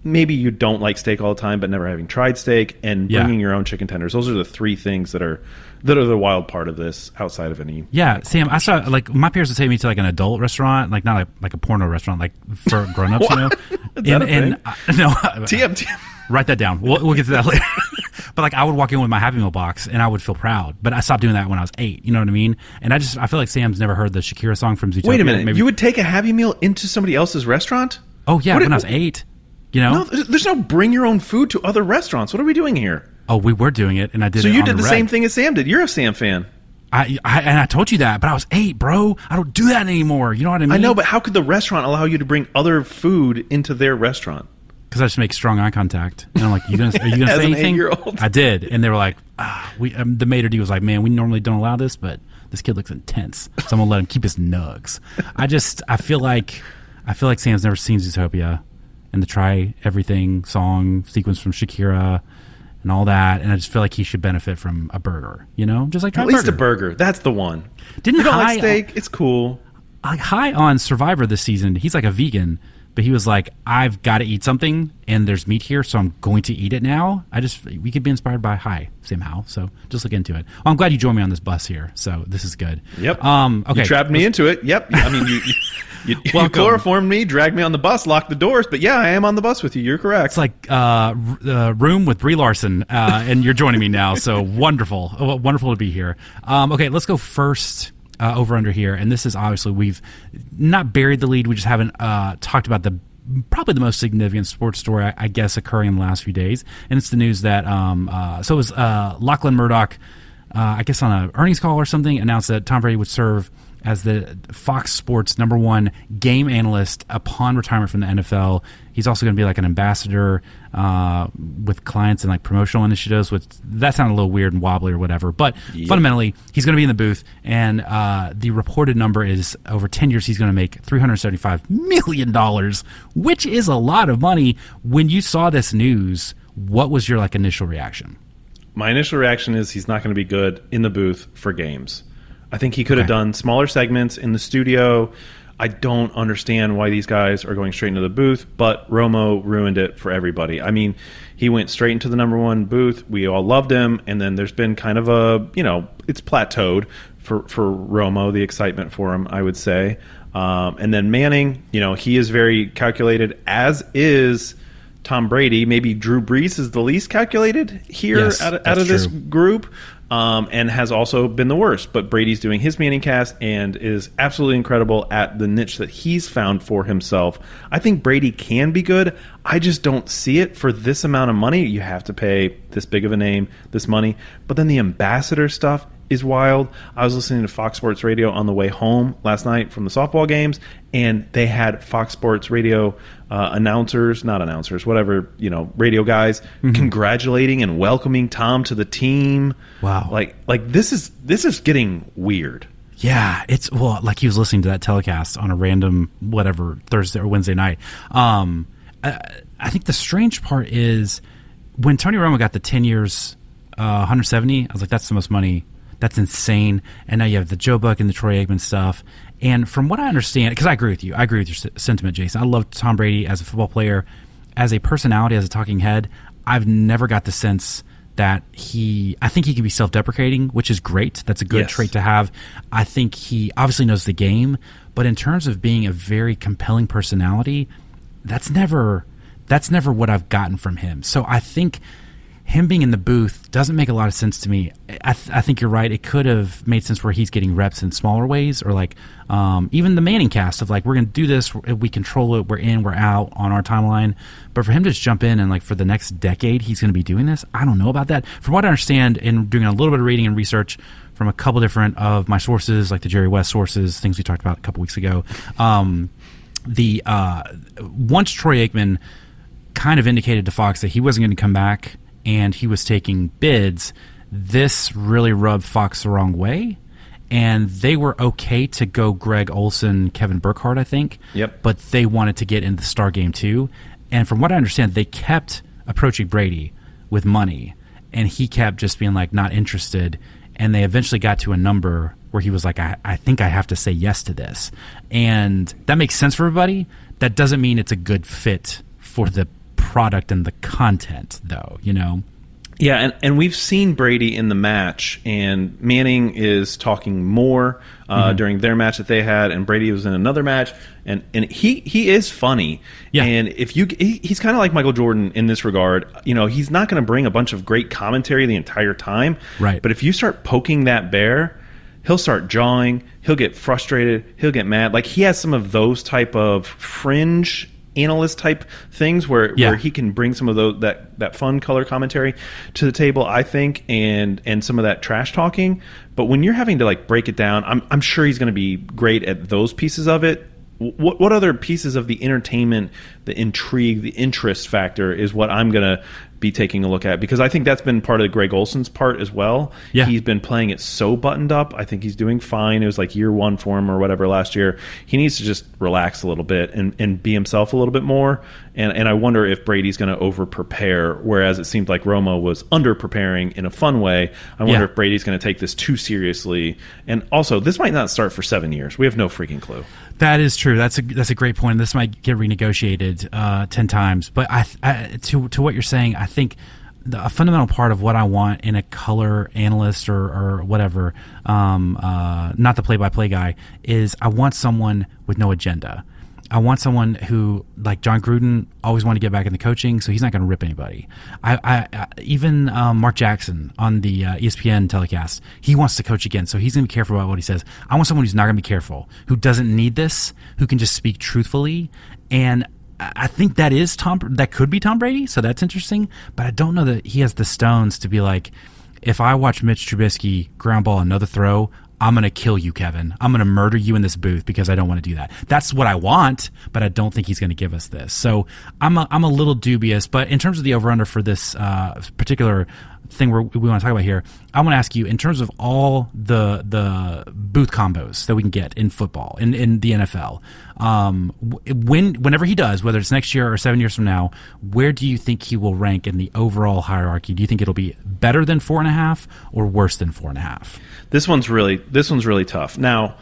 maybe you don't like steak all the time, but never having tried steak and Yeah. bringing your own chicken tenders. Those are the three things that are that are the wild part of this outside of any. Yeah, Sam. I saw like my parents would take me to like an adult restaurant, like not like, like a porno restaurant, like for grown ups. you *laughs* know, Is that a and, uh, no, *laughs* TM, TM. write that down. We'll, we'll get to that later. *laughs* but like I would walk in with my Happy Meal box and I would feel proud. But I stopped doing that when I was eight. You know what I mean? And I just I feel like Sam's never heard the Shakira song from Zootopia. Wait a minute, Maybe- you would take a Happy Meal into somebody else's restaurant? oh yeah, What when it- I was eight. You know? No, there's no bring your own food to other restaurants. What are we doing here? oh, we were doing it, and I did. So you did the same thing as Sam did. You're a Sam fan. I, I and I told you that, but I was eight, bro. I don't do that anymore. You know what I mean? I know, but how could the restaurant allow you to bring other food into their restaurant? because I just make strong eye contact, and I'm like, "You gonna are you gonna *laughs* say an anything?" I did, and they were like, ah, "We." Um, the maitre d was like, "Man, we normally don't allow this, but this kid looks intense, so I'm gonna let him keep his nugs." I just, I feel like, I feel like Sam's never seen Zootopia, and the Try Everything song sequence from Shakira. And all that, and I just feel like he should benefit from a burger, you know, just like try At least burger. a burger. That's the one. Didn't You don't High- like steak? It's cool. like high on Survivor this season. He's like a vegan, but he was like, "I've got to eat something, and there's meat here, so I'm going to eat it now." I just we could be inspired by Hai somehow, so just look into it. Well, I'm glad you joined me on this bus here, so this is good. Yep. Um. Okay. You trapped me into it. Yep. I mean, you you, you, *laughs* you chloroformed me, dragged me on the bus, locked the doors. But yeah, I am on the bus with you. You're correct. It's like uh, r- uh, room with Brie Larson, uh, and you're joining me now. So *laughs* wonderful, Oh, wonderful to be here. Um, okay, let's go first uh, over under here, and this is obviously we've not buried the lead. We just haven't uh, talked about the probably the most significant sports story I, I guess occurring in the last few days, and it's the news that um, uh, so it was uh, Lachlan Murdoch, uh, I guess on a earnings call or something, announced that Tom Brady would serve as the Fox Sports number one game analyst upon retirement from the NFL. He's also going to be like an ambassador uh, with clients and like promotional initiatives. Which that sounded a little weird and wobbly or whatever, but fundamentally he's going to be in the booth. And uh, the reported number is over ten years he's going to make three hundred seventy-five million dollars, which is a lot of money. When you saw this news, what was your like initial reaction? My initial reaction is he's not going to be good in the booth for games. I think he could have done smaller segments in the studio. I don't understand why these guys are going straight into the booth, but Romo ruined it for everybody. I mean, he went straight into the number one booth. We all loved him, and then there's been kind of a you know it's plateaued for for Romo, the excitement for him, I would say. Um, and then Manning, you know, he is very calculated, as is Tom Brady. Maybe Drew Brees is the least calculated here Yes, out of, out of this group, um, and has also been the worst. But Brady's doing his Manning cast and is absolutely incredible at the niche that he's found for himself. I think Brady can be good. I just don't see it for this amount of money. You have to pay this big of a name, this money. But then the ambassador stuff is wild. I was listening to Fox Sports Radio on the way home last night from the softball games, and they had Fox Sports Radio uh, announcers, not announcers, whatever, you know, radio guys, congratulating and welcoming Tom to the team. Wow. Like, like this is this is getting weird. Yeah, it's well, like he was listening to that telecast on a random whatever Thursday or Wednesday night. Um, I, I think the strange part is when Tony Romo got the ten years, uh, 170. I was like, that's the most money. That's insane. And now you have the Joe Buck and the Troy Aikman stuff. And from what I understand, because I agree with you, I agree with your s- sentiment, Jason. I love Tom Brady as a football player, as a personality, as a talking head. I've never got the sense that he. I think he can be self-deprecating, which is great. That's a good Yes. trait to have. I think he obviously knows the game, but in terms of being a very compelling personality, that's never that's never what I've gotten from him. So I think him being in the booth doesn't make a lot of sense to me. I, th- I think you're right. It could have made sense where he's getting reps in smaller ways, or like um, even the Manning cast of like we're going to do this, we control it, we're in, we're out on our timeline. But for him to just jump in and like for the next decade he's going to be doing this, I don't know about that. From what I understand, in doing a little bit of reading and research from a couple different of my sources, like the Jerry West sources, things we talked about a couple weeks ago. Um, the uh, once Troy Aikman kind of indicated to Fox that he wasn't going to come back and he was taking bids, this really rubbed Fox the wrong way. And they were okay to go Greg Olsen, Kevin Burkhardt, I think. Yep. But they wanted to get in the Star game too. And from what I understand, they kept approaching Brady with money, and he kept just being like not interested. And they eventually got to a number where he was like, I, I think I have to say yes to this. And that makes sense for everybody. That doesn't mean it's a good fit for the product and the content, though, you know? Yeah, and, and we've seen Brady in the match, and Manning is talking more uh, Mm-hmm. during their match that they had, and Brady was in another match, and, and he he is funny. Yeah. And if you he, he's kind of like Michael Jordan in this regard, you know, he's not going to bring a bunch of great commentary the entire time, Right. But if you start poking that bear, he'll start jawing, he'll get frustrated, he'll get mad. Like he has some of those type of fringe analyst type things where, Yeah. where he can bring some of those that that fun color commentary to the table i think and and some of that trash talking but when you're having to like break it down i'm, I'm sure he's going to be great at those pieces of it what, what other pieces of the entertainment the intrigue the interest factor is what i'm going to be taking a look at? Because i think that's been part of greg olsen's part as well. Yeah. he's been playing it so buttoned up. I think he's doing fine. It was like year one for him or whatever last year. He needs to just relax a little bit and, and be himself a little bit more. And, and i wonder if brady's going to over prepare whereas it seemed like romo was under preparing in a fun way. I wonder Yeah. if brady's going to take this too seriously. And also this might not start for seven years. We have no freaking clue That is true. That's a that's a great point. This might get renegotiated uh, ten times, but I, I to to what you're saying, I think the, a fundamental part of what I want in a color analyst or, or whatever, um, uh, not the play-by-play guy, is I want someone with no agenda. I want someone who, like Jon Gruden, always wanted to get back into coaching, so he's not going to rip anybody. I, I, I even um, Mark Jackson on the uh, ESPN telecast, he wants to coach again, so he's going to be careful about what he says. I want someone who's not going to be careful, who doesn't need this, who can just speak truthfully, and I I think that is Tom. That could be Tom Brady, so that's interesting. But I don't know that he has the stones to be like, if I watch Mitch Trubisky ground ball another throw, I'm going to kill you, Kevin. I'm going to murder you in this booth because I don't want to do that. That's what I want, but I don't think he's going to give us this. So I'm a, I'm a little dubious. But in terms of the over under for this uh, particular thing we're, we want to talk about here, I want to ask you in terms of all the the booth combos that we can get in football in, in the NFL. Um, when whenever he does, whether it's next year or seven years from now, where do you think he will rank in the overall hierarchy? Do you think it'll be better than four and a half or worse than four and a half? This one's really this one's really tough. Now,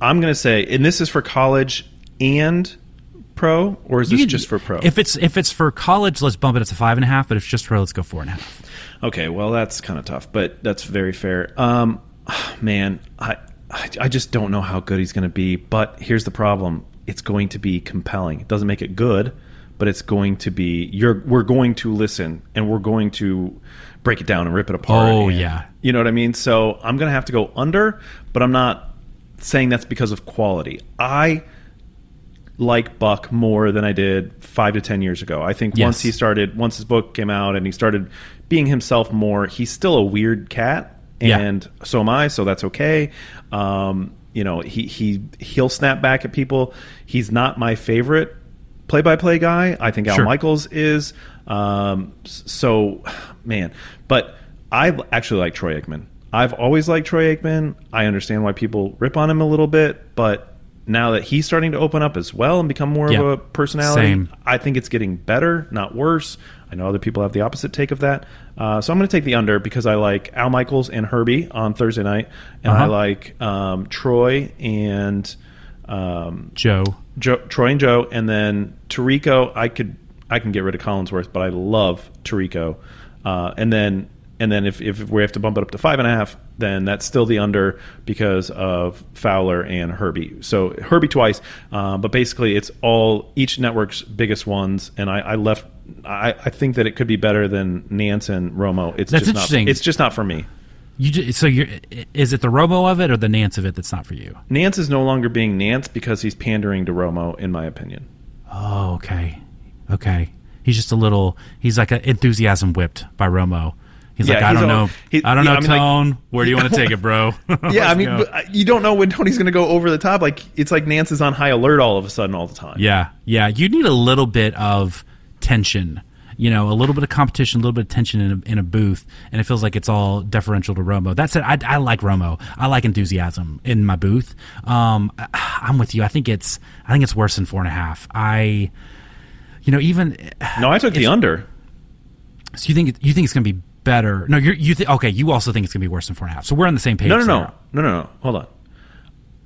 I'm going to say, and this is for college and pro, or is this can- just for pro? If it's if it's for college, let's bump it up to five and a half. But if it's just pro, let's go four and a half. Okay, well that's kind of tough, but that's very fair. Um, man, I I I just don't know how good he's going to be. But here's the problem: it's going to be compelling. It doesn't make it good, but it's going to be. You're we're going to listen and we're going to break it down and rip it apart. Oh, and- yeah. you know what I mean. So I'm going to have to go under, but I'm not saying that's because of quality. I like Buck more than I did five to ten years ago. I think Yes. once he started, once his book came out and he started being himself more, he's still a weird cat, Yeah. and so am I. So that's okay. Um, you know, he he he'll snap back at people. He's not my favorite play-by-play guy. I think Al Sure. Michaels is. Um, so, man, but I actually like Troy Aikman. I've always liked Troy Aikman. I understand why people rip on him a little bit, but now that he's starting to open up as well and become more Yeah. of a personality, Same. I think it's getting better, not worse. I know other people have the opposite take of that. Uh, so I'm going to take the under because I like Al Michaels and Herbie on Thursday night, and I Uh-huh. like um, Troy and um, Joe. Joe, Troy and Joe, and then Tirico. I could I can get rid of Collinsworth, but I love Tirico. Uh, and then and then if, if we have to bump it up to five and a half, then that's still the under because of Fowler and Herbie. So Herbie twice, uh, but basically it's all each network's biggest ones. And I, I left. I, I think that it could be better than Nance and Romo. It's That's just interesting. Not, it's just not for me. You ju- so you're is it the Romo of it or the Nance of it that's not for you? Nance is no longer being Nance because he's pandering to Romo, in my opinion. Oh, okay, okay. He's just a little. He's like an enthusiasm whipped by Romo. He's Yeah, like, I he's don't all- know, he- I don't yeah, know, I mean, like- tone. Where do you want to take it, bro? *laughs* Yeah, I *laughs* mean, but uh, you don't know when Tony's going to go over the top. Like it's like Nance is on high alert all of a sudden all the time. Yeah, yeah. You need a little bit of tension. You know, a little bit of competition, a little bit of tension in a, in a booth, and it feels like it's all deferential to Romo. That said, I, I like Romo. I like enthusiasm in my booth. Um, I, *sighs* I'm with you. I think it's I think it's worse than four and a half. I, you know, even No, I took the *sighs* under. so you think you think it's going to be better? No, you're, you think okay. You also think it's going to be worse than four and a half. So we're on the same page. No, no, no, no, no, no. Hold on.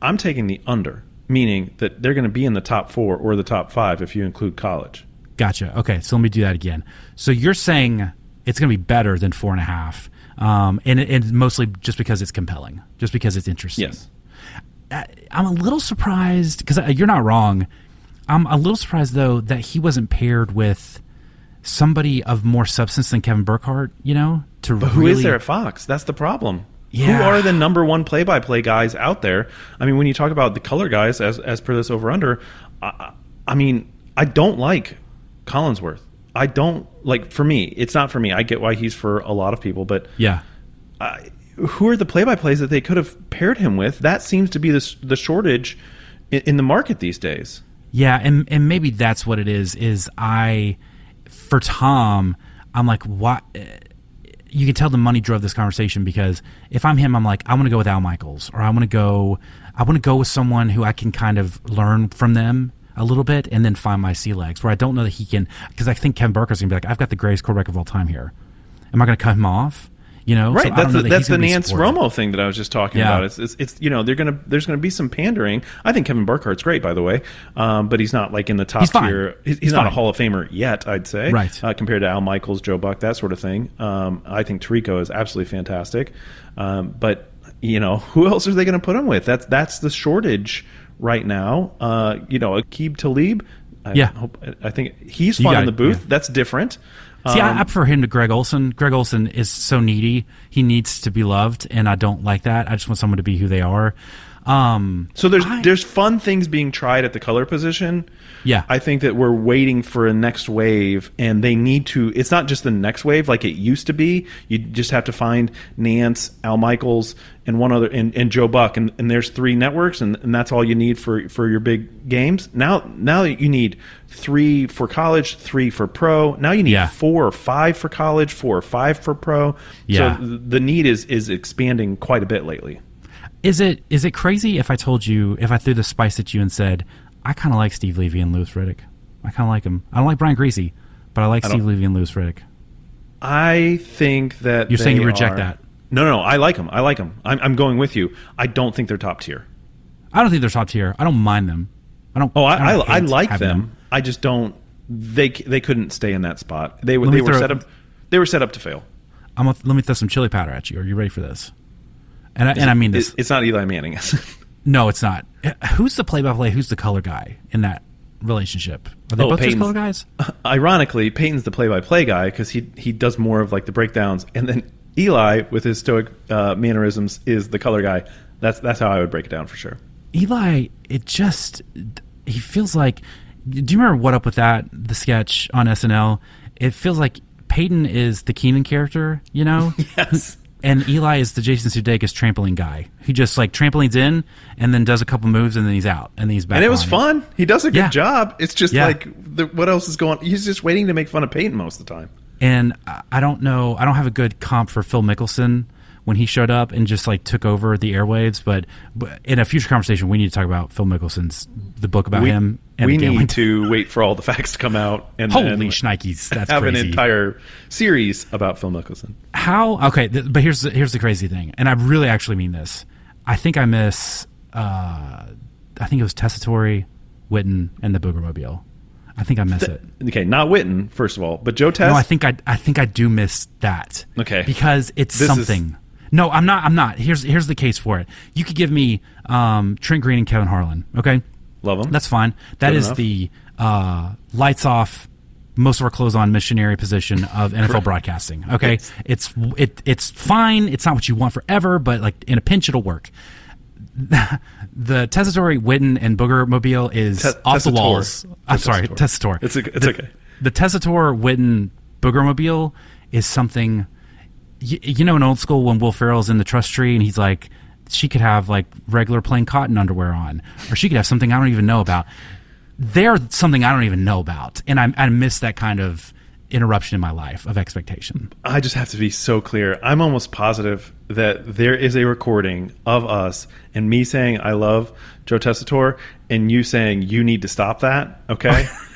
I'm taking the under, meaning that they're going to be in the top four or the top five if you include college. Gotcha. Okay, so let me do that again. So you're saying it's going to be better than four and a half, um, and, and mostly just because it's compelling, just because it's interesting. Yes. I- I'm a little surprised because you're not wrong. I'm a little surprised though that he wasn't paired with somebody of more substance than Kevin Burkhardt. You know, to But who really, is there at Fox? That's the problem. Yeah. Who are the number one play-by-play guys out there? I mean, when you talk about the color guys, as as per this over/under, I, I mean, I don't like Collinsworth. I don't like. For me, it's not for me. I get why he's for a lot of people, but Yeah. I, who are the play-by-plays that they could have paired him with? That seems to be the the shortage in, in the market these days. Yeah, and and maybe that's what it is. Is I for Tom, I'm like, what? You can tell the money drove this conversation because if I'm him, I'm like, I want to go with Al Michaels, or I want to go, I want to go with someone who I can kind of learn from them a little bit, and then find my sea legs. Where I don't know that he can, because I think Kevin Burkhardt's gonna be like, I've got the greatest quarterback of all time here. Am I going to cut him off? You know, So Right, I don't that's know the, that that's the Nance supported. Romo thing that I was just talking Yeah. about. It's, it's, it's you know they're gonna there's gonna be some pandering. I think Kevin Burkhardt's great, by the way, um, but he's not like in the top He's tier. He's, he's not a. Hall of Famer yet, I'd say. Right. uh, compared to Al Michaels, Joe Buck, that sort of thing. Um, I think Tirico is absolutely fantastic, um, but you know *laughs* who else are they going to put him with? That's that's the shortage right now. Uh, you know, Aqib Talib. I Yeah. hope, I think he's fun in the booth. yeah. That's different. See, Um, I, I prefer him to Greg Olsen. Greg Olsen is so needy; he needs to be loved, and I don't like that. I just want someone to be who they are. Um, So there's I- there's fun things being tried at the color position. Yeah. I think that we're waiting for a next wave, and they need to. It's not just the next wave like it used to be. You just have to find Nance, Al Michaels, and one other, and, and Joe Buck, and, and there's three networks, and, and that's all you need for for your big games. Now now you need three for college, three for pro. Now you need Yeah. four or five for college, four or five for pro. Yeah. So the need is is expanding quite a bit lately. Is it is it crazy if I told you if I threw the spice at you and said I kind of like Steve Levy and Louis Riddick? I kind of like him. I don't like Brian Griese, but I like Steve Levy and Louis Riddick. I think that You're saying you reject are- that? No, no, no. I like them. I like them. I'm, I'm going with you. I don't think they're top tier. I don't think they're top tier. I don't mind them. I don't. Oh, I, I, don't I, hate like having them. I just don't. They they couldn't stay in that spot. They were Let me they were set up. They were set up to fail. I'm gonna, let me throw some chili powder at you. Are you ready for this? And I, and I mean this. It's not Eli Manning. No, it's not. Who's the play-by-play? Who's the color guy in that relationship? Are they Oh, both just Peyton's- color guys? *laughs* Ironically, Peyton's the play-by-play guy because he he does more of like the breakdowns, and then Eli with his stoic uh, mannerisms is the color guy. That's that's how I would break it down for sure. Eli, it just he feels like. Do you remember what up with that? The sketch on SNL. It feels like Peyton is the Kenan character, you know. *laughs* Yes. And Eli is the Jason Sudeikis trampoline guy. He just like trampolines in and then does a couple moves and then he's out and then he's back. And it was on. fun. He does a good Yeah. job. It's just Yeah. like the, what else is going? He's just waiting to make fun of Peyton most of the time. And I don't know. I don't have a good comp for Phil Mickelson when he showed up and just like took over the airwaves. But, but in a future conversation, we need to talk about Phil Mickelson's the book about we, him. And we need to wait for all the *laughs* facts to come out and Holy shnikes! That's have crazy. an entire series about Phil Mickelson. How? Okay, th- but here's the, here's the crazy thing, and I really actually mean this. I think I miss. Uh, I think it was Tessitore, Witten, and the Boogermobile. I think I miss it. Okay, not Witten, first of all, but Joe Test. No, I think I I think I do miss that. Okay. because it's This is- something. No, I'm not. I'm not. Here's here's the case for it. You could give me um, Trent Green and Kevin Harlan. Okay, love them. that's fine. That Good is enough. the uh, lights off, most of our clothes on missionary position of NFL broadcasting. Okay, it's it it's fine. It's not what you want forever, but like in a pinch, it'll work. *laughs* the Tessitore, Witten, and Booger Mobile is Te- off the Tessitore. walls. I'm sorry, Tessitore. It's a- it's the, okay. The Tessitore, Witten, Booger Mobile is something. Y- you know, in old school when Will Ferrell's in the trust tree and he's like, she could have like regular plain cotton underwear on, or she could have something I don't even know about. They're something I don't even know about, and I, I miss that kind of interruption in my life of expectation. I just have to be so clear. I'm almost positive that there is a recording of us and me saying I love Joe Tessitore and you saying you need to stop that. Okay. *laughs*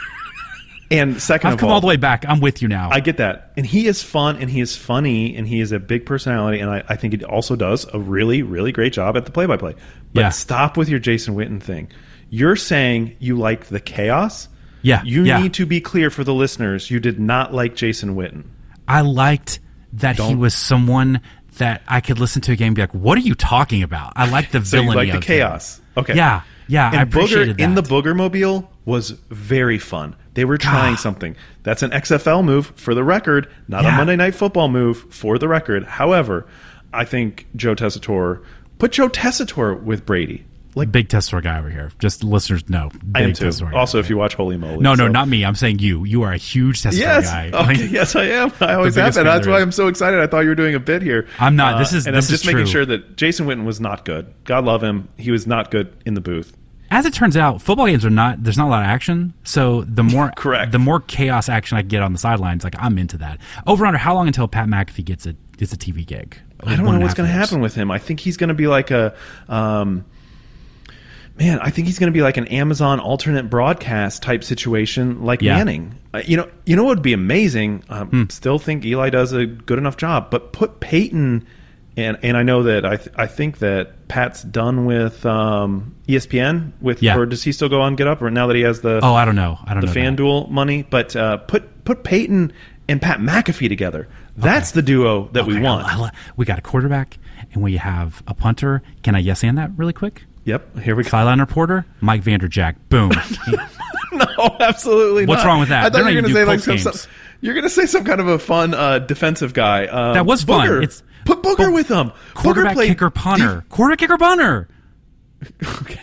and 2nd I've of come all, all the way back. I'm with you now. I get that. And he is fun and he is funny and he is a big personality. And I, I think he also does a really, really great job at the play by play. But Yeah. stop with your Jason Witten thing. You're saying you like the chaos. Yeah, You yeah. need to be clear for the listeners. You did not like Jason Witten. I liked that he Don't- was someone that I could listen to a game and be like, "What are you talking about?" I like the *laughs* So you villainy like the of him. chaos. Okay. Yeah, yeah. I appreciated Booger in the. Booger Mobile was very fun. They were trying something. That's an XFL move for the record, not a Monday Night Football move for the record. However, I think Joe Tessitore put Joe Tessitore with Brady. Like Big Tessor guy over here. Just listeners know. I am too. Guy. Also, if you watch Holy Moly, no, no, so- not me. I'm saying you. You are a huge Tessor Yes, guy. *laughs* okay, yes, I am. I always have been. That's why. I'm so excited. I thought you were doing a bit here. I'm not. This uh, is- and I'm just making true. sure that Jason Witten was not good. God love him. He was not good in the booth. As it turns out, football games are not. There's not a lot of action. So the more *laughs* Correct. the more chaos action I can get on the sidelines, like I'm into that. Over under how long until Pat McAfee gets a gets a TV gig? I don't know what's going to happen with him. I think he's going to be like a, um, man. I think he's going to be like an Amazon alternate broadcast type situation, like Yeah. Manning. Uh, you know, you know what would be amazing. Um, Still think Eli does a good enough job, but put Peyton. And, and I know that I th- I think that Pat's done with um, ESPN with Yeah. or does he still go on Get Up or now that he has the Oh, I don't know. I don't the know. that. FanDuel money, but uh, put put Peyton and Pat McAfee together. That's the duo that we want. I- I we got a quarterback and we have a punter. Can I yes and that really quick? Yep, here we go. Sideline reporter, Mike Vanderjagt. Boom. *laughs* No, absolutely What's not. wrong with that? I They're thought you were gonna say like some, some, you're going to say some kind of a fun uh, defensive guy. Um, That was fun. Booger. It's- put Booger Bo- with them. quarterback, kicker, punter. Quarterback, kicker, punter. *laughs* okay.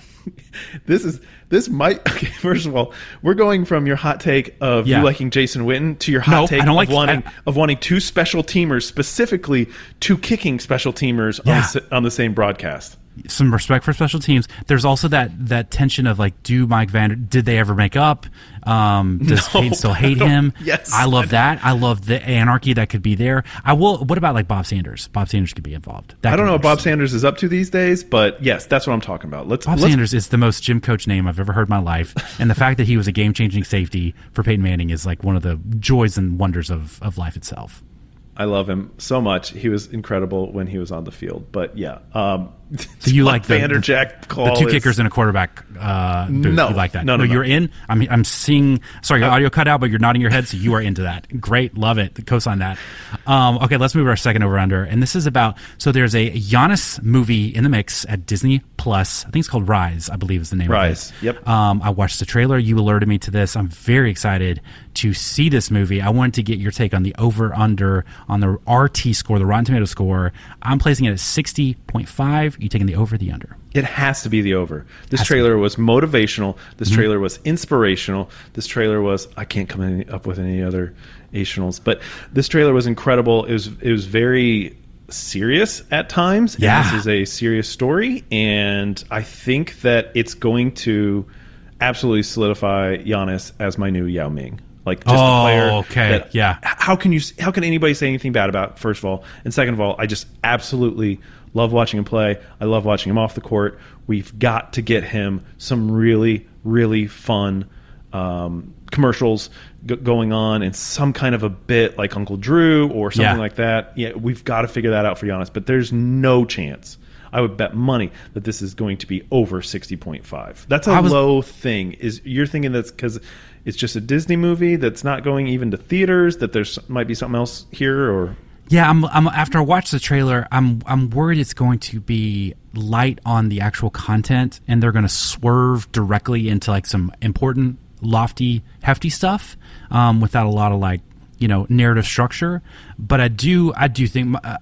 This is this might *laughs* okay. First of all, we're going from your hot take of Yeah. you liking Jason Witten to your hot No, take of like- wanting I- of wanting two special teamers, specifically two kicking special teamers on, the, on the same broadcast. Some respect for special teams. There's also that that tension of like, do Mike Vander? Did they ever make up? Um, *laughs* does No, Peyton still hate him? *laughs* yes, I I love that. I love the anarchy that could be there. I will. What about like Bob Sanders? Bob Sanders could be involved. That I don't know what Bob. Sanders is up to these days, but yes, that's what I'm talking about. Let's Bob let's Sanders is the most gym coach name I've ever heard in my life, *laughs* and the fact that he was a game changing safety for Peyton Manning is like one of the joys and wonders of, of life itself. I love him so much. He was incredible when he was on the field. But yeah, um, So you *laughs* like the, Vanderjagt the, call the two is- kickers and a quarterback uh, booth. No. you like that? No, no, no. you're in. I'm I'm seeing. Sorry, your audio cut out, but you're nodding your head, so you are into that. Great, love it. Co-sign that. Um, okay, let's move to our second over under, and this is about. So there's a Giannis movie in the mix at Disney Plus. I think it's called Rise. I believe is the name. Rise, Of it. Rise. Yep. Um, I watched the trailer. You alerted me to this. I'm very excited to see this movie. I wanted to get your take on the over under on the RT score, the Rotten Tomato score. I'm placing it at 60.5. You taking the over, the under? It has to be the over. This Has trailer was motivational. This Mm-hmm. trailer was inspirational. This trailer was I can't come any, up with any other ationals, but this trailer was incredible. It was it was very serious at times. Yeah. this is a serious story, and I think that it's going to absolutely solidify Giannis as my new Yao Ming. Like just Oh, a player. okay. that- Yeah. how can you how can anybody say anything bad about first of all and second of all i just absolutely love watching him play i love watching him off the court we've got to get him some really really fun um, commercials g- going on and some kind of a bit like uncle drew or something Yeah. like that yeah we've got to figure that out for Giannis but there's no chance I would bet money that this is going to be over 60.5. That's a was- low thing. Is you're thinking that's because it's just a Disney movie that's not going even to theaters. That there's might be something else here, or Yeah, I'm, I'm. After I watched the trailer, I'm. I'm worried it's going to be light on the actual content, and they're going to swerve directly into like some important, lofty, hefty stuff, um, without a lot of like, you know, narrative structure. But I do. I do think. Uh,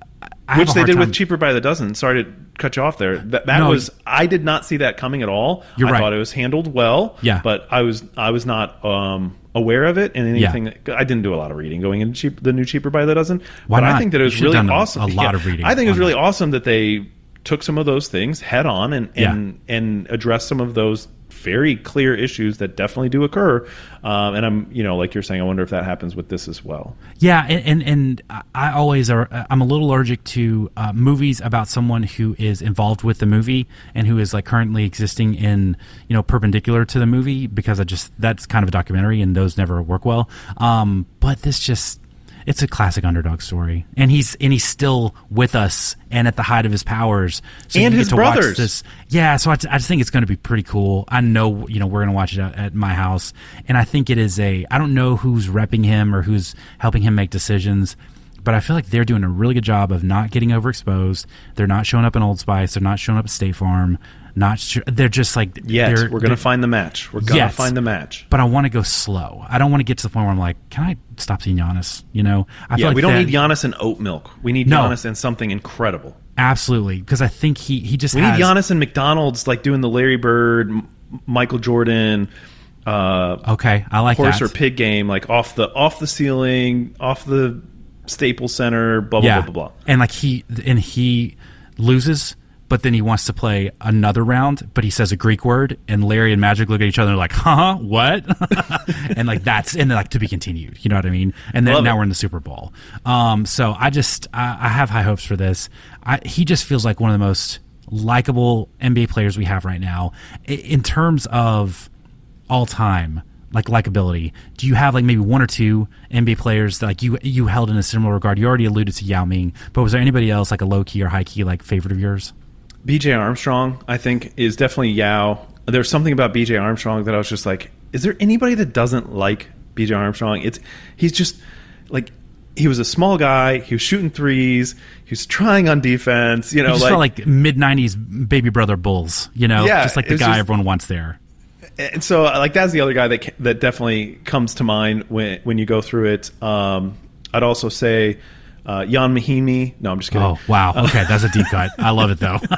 I which they did time- with Cheaper by the Dozen. Sorry to cut you off there. That that No, was I did not see that coming at all. You're I right. thought it was handled well. Yeah. but I was I was not um aware of it and anything. That, I didn't do a lot of reading going into cheap, the new cheaper by the dozen. Why but I think that it was really a- awesome. a lot of reading I think it was really that. awesome that they took some of those things head on and and and addressed some of those very clear issues that definitely do occur. Um, and I'm, you know, like you're saying, I wonder if that happens with this as well. Yeah, and and, and I- always are. I'm a little allergic to uh, movies about someone who is involved with the movie and who is like currently existing in you know perpendicular to the movie because I just that's kind of a documentary and those never work well. Um, but this just it's a classic underdog story, and he's and he's still with us and at the height of his powers. So And his get to watch brothers. this yeah, so I, I just think it's going to be pretty cool. I know, you know, we're going to watch it at, at my house, and I think it is a. I don't know who's repping him or who's helping him make decisions, but I feel like they're doing a really good job of not getting overexposed. They're not showing up in Old Spice. They're not showing up at State Farm. Not. Sh- they're just like they're, we're going to find the match. We're going to Yes. find the match. But I want to go slow. I don't want to get to the point where I'm like, can I stop seeing Giannis? You know, I Yeah, like we don't that- need Giannis and oat milk. We need No. Giannis and something incredible. absolutely because I think he he just We has need Giannis and McDonald's like doing the Larry Bird, Michael Jordan, uh, okay. I like horse that. or pig game, like off the off the ceiling, off the Staples Center, blah blah yeah. blah blah blah. And like he and he loses, but then he wants to play another round, but he says a Greek word, and Larry and Magic look at each other like, "Huh, what?" *laughs* and like that's and like to be continued. You know what I mean? And then Love now it. we're in the Super Bowl. Um, so I just I, I have high hopes for this. I, he just feels like one of the most likable NBA players we have right now in terms of all time like likability do you have like maybe one or two nba players that like you you held in a similar regard you already alluded to yao ming but was there anybody else like a low key or high key like favorite of yours BJ Armstrong, I think, is definitely Yao. There's something about BJ Armstrong that I was just like, is there anybody that doesn't like BJ Armstrong? It's he's just like he was a small guy. He was shooting threes. He was trying on defense. You know, just like, like mid 90s baby brother bulls you know Yeah, just like the guy just- everyone wants there and so uh, like that's the other guy that that definitely comes to mind when when you go through it. Um, I'd also say uh, Ian Mahinmi. No, I'm just kidding. oh wow okay that's a deep cut i love it though *laughs*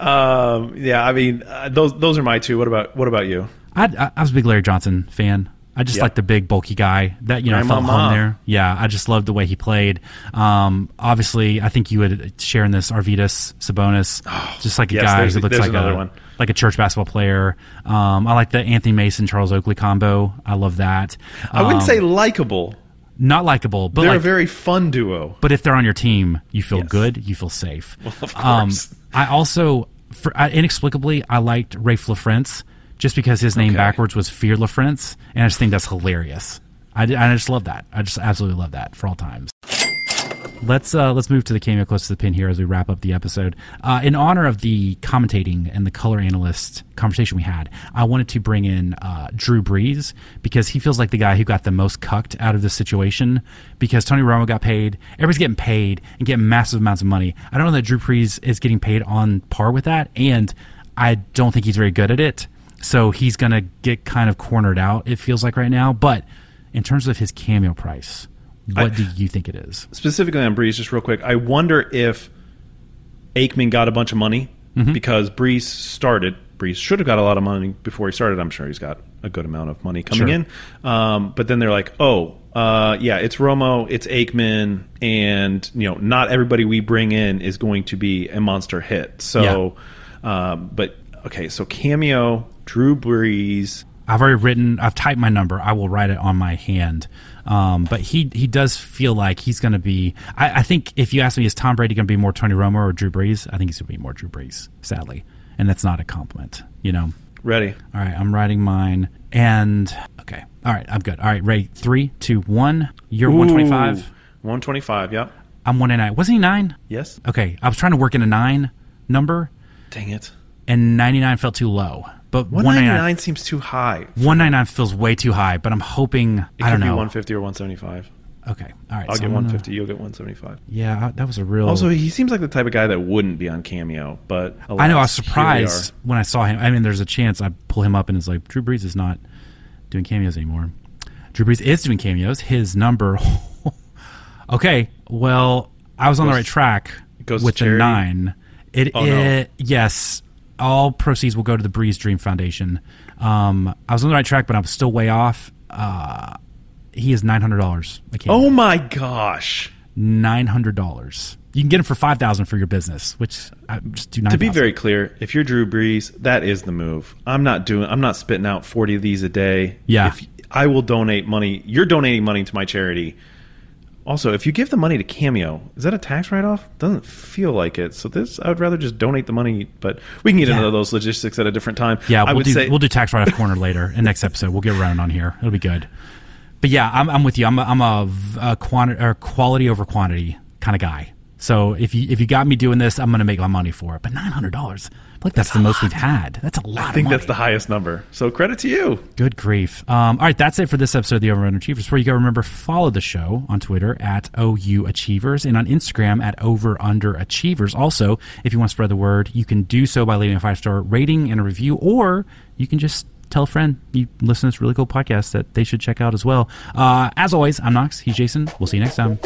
Um, yeah, I mean uh, those those are my two. What about what about you? I, I, I was a big Larry Johnson fan. I just Yep. like the big bulky guy that you know I Grandma felt Ma. home there. Yeah, I just loved the way he played. Um, obviously, I think you would share in this Arvydas Sabonis, just like a Oh, yes, guy who looks like another a one. Like a church basketball player. Um, I like the Anthony Mason Charles Oakley combo. I love that. I wouldn't Um, say likable. not likable, but They're like a very fun duo. but if they're on your team, you feel Yes. good, you feel safe. *laughs* of Um. I also, for, I, inexplicably, I liked Raef LaFrentz just because his name Okay. backwards was Fear LaFrentz, and I just think that's hilarious. I just love that. I just absolutely love that for all times. Let's uh, let's move to the cameo close to the pin here as we wrap up the episode. Uh, in honor of the commentating and the color analyst conversation we had, I wanted to bring in uh, Drew Brees because he feels like the guy who got the most cucked out of this situation. Because Tony Romo got paid, everybody's getting paid and getting massive amounts of money. I don't know that Drew Brees is getting paid on par with that, and I don't think he's very good at it. So he's going to get kind of cornered out. It feels like right now, but in terms of his cameo price, what do you think it is? Specifically on Brees, just real quick, I wonder if Aikman got a bunch of money Mm-hmm. because Brees started. Brees should have got a lot of money before he started. I'm sure he's got a good amount of money coming Sure. in. Um, but then they're like, oh, uh, yeah, it's Romo, it's Aikman, and you know, not everybody we bring in is going to be a monster hit. So, um, but okay, so cameo, Drew Brees. I've already written. I've typed my number. I will write it on my hand. Um, but he he does feel like he's going to be. I, I think if you ask me, is Tom Brady going to be more Tony Romo or Drew Brees? I think he's going to be more Drew Brees. Sadly, and that's not a compliment. You know. Ready? All right, I'm writing mine. And okay, all right, I'm good. All right, ready? Three, two, one. You're 125. 125. Yep. I'm one and nine. Wasn't he nine? Yes. Okay, I was trying to work in a nine number, Dang it. and 99 felt too low. But 199 199, seems too high. 199 feels way too high. But I'm hoping. It I don't could be know. 150 or 175. Okay. All right. I'll so get I'm gonna- 150. You'll get 175. Yeah, that was a real. Also, he seems like the type of guy that wouldn't be on Cameo, but I know. I was alas, surprised when I saw him. I mean, there's a chance I pull him up and it's like Drew Brees is not doing cameos anymore. Drew Brees is doing cameos. His number. *laughs* okay. Well, I was on the right track with the nine. It, Oh, no. yes. All proceeds will go to the Brees Dream Foundation. Um, I was on the right track, but I'm still way off. uh, he is nine hundred dollars. Oh my gosh! Nine hundred dollars. You can get him for five thousand for your business, which I just do not. To be very clear, if you're Drew Brees, that is the move. I'm not doing. I'm not spitting out forty of these a day. Yeah. If I will donate money. You're donating money to my charity. Also, if you give the money to Cameo, is that a tax write off? Doesn't feel like it. So this, I would rather just donate the money. But we can get Yeah. into those logistics at a different time. Yeah, I we'll would do say we'll do tax write off corner *laughs* later in next episode. We'll get around on here. It'll be good. But yeah, I'm, I'm with you. I'm a, I'm a, a quantity or quality over quantity kind of guy. So if you if you got me doing this, I'm going to make my money for it. But nine hundred dollars, like that's the most we've had. That's a lot. I think of that's the highest number. So credit to you. Good grief. Um, all right, that's it for this episode of the Over Under Achievers. Where you go, remember follow the show on Twitter at OU Achievers and on Instagram at Over Under Achievers. Also, if you want to spread the word, you can do so by leaving a five star rating and a review, or you can just tell a friend you listen to this really cool podcast that they should check out as well. Uh, as always, I'm Knox. He's Jason. We'll see you next time.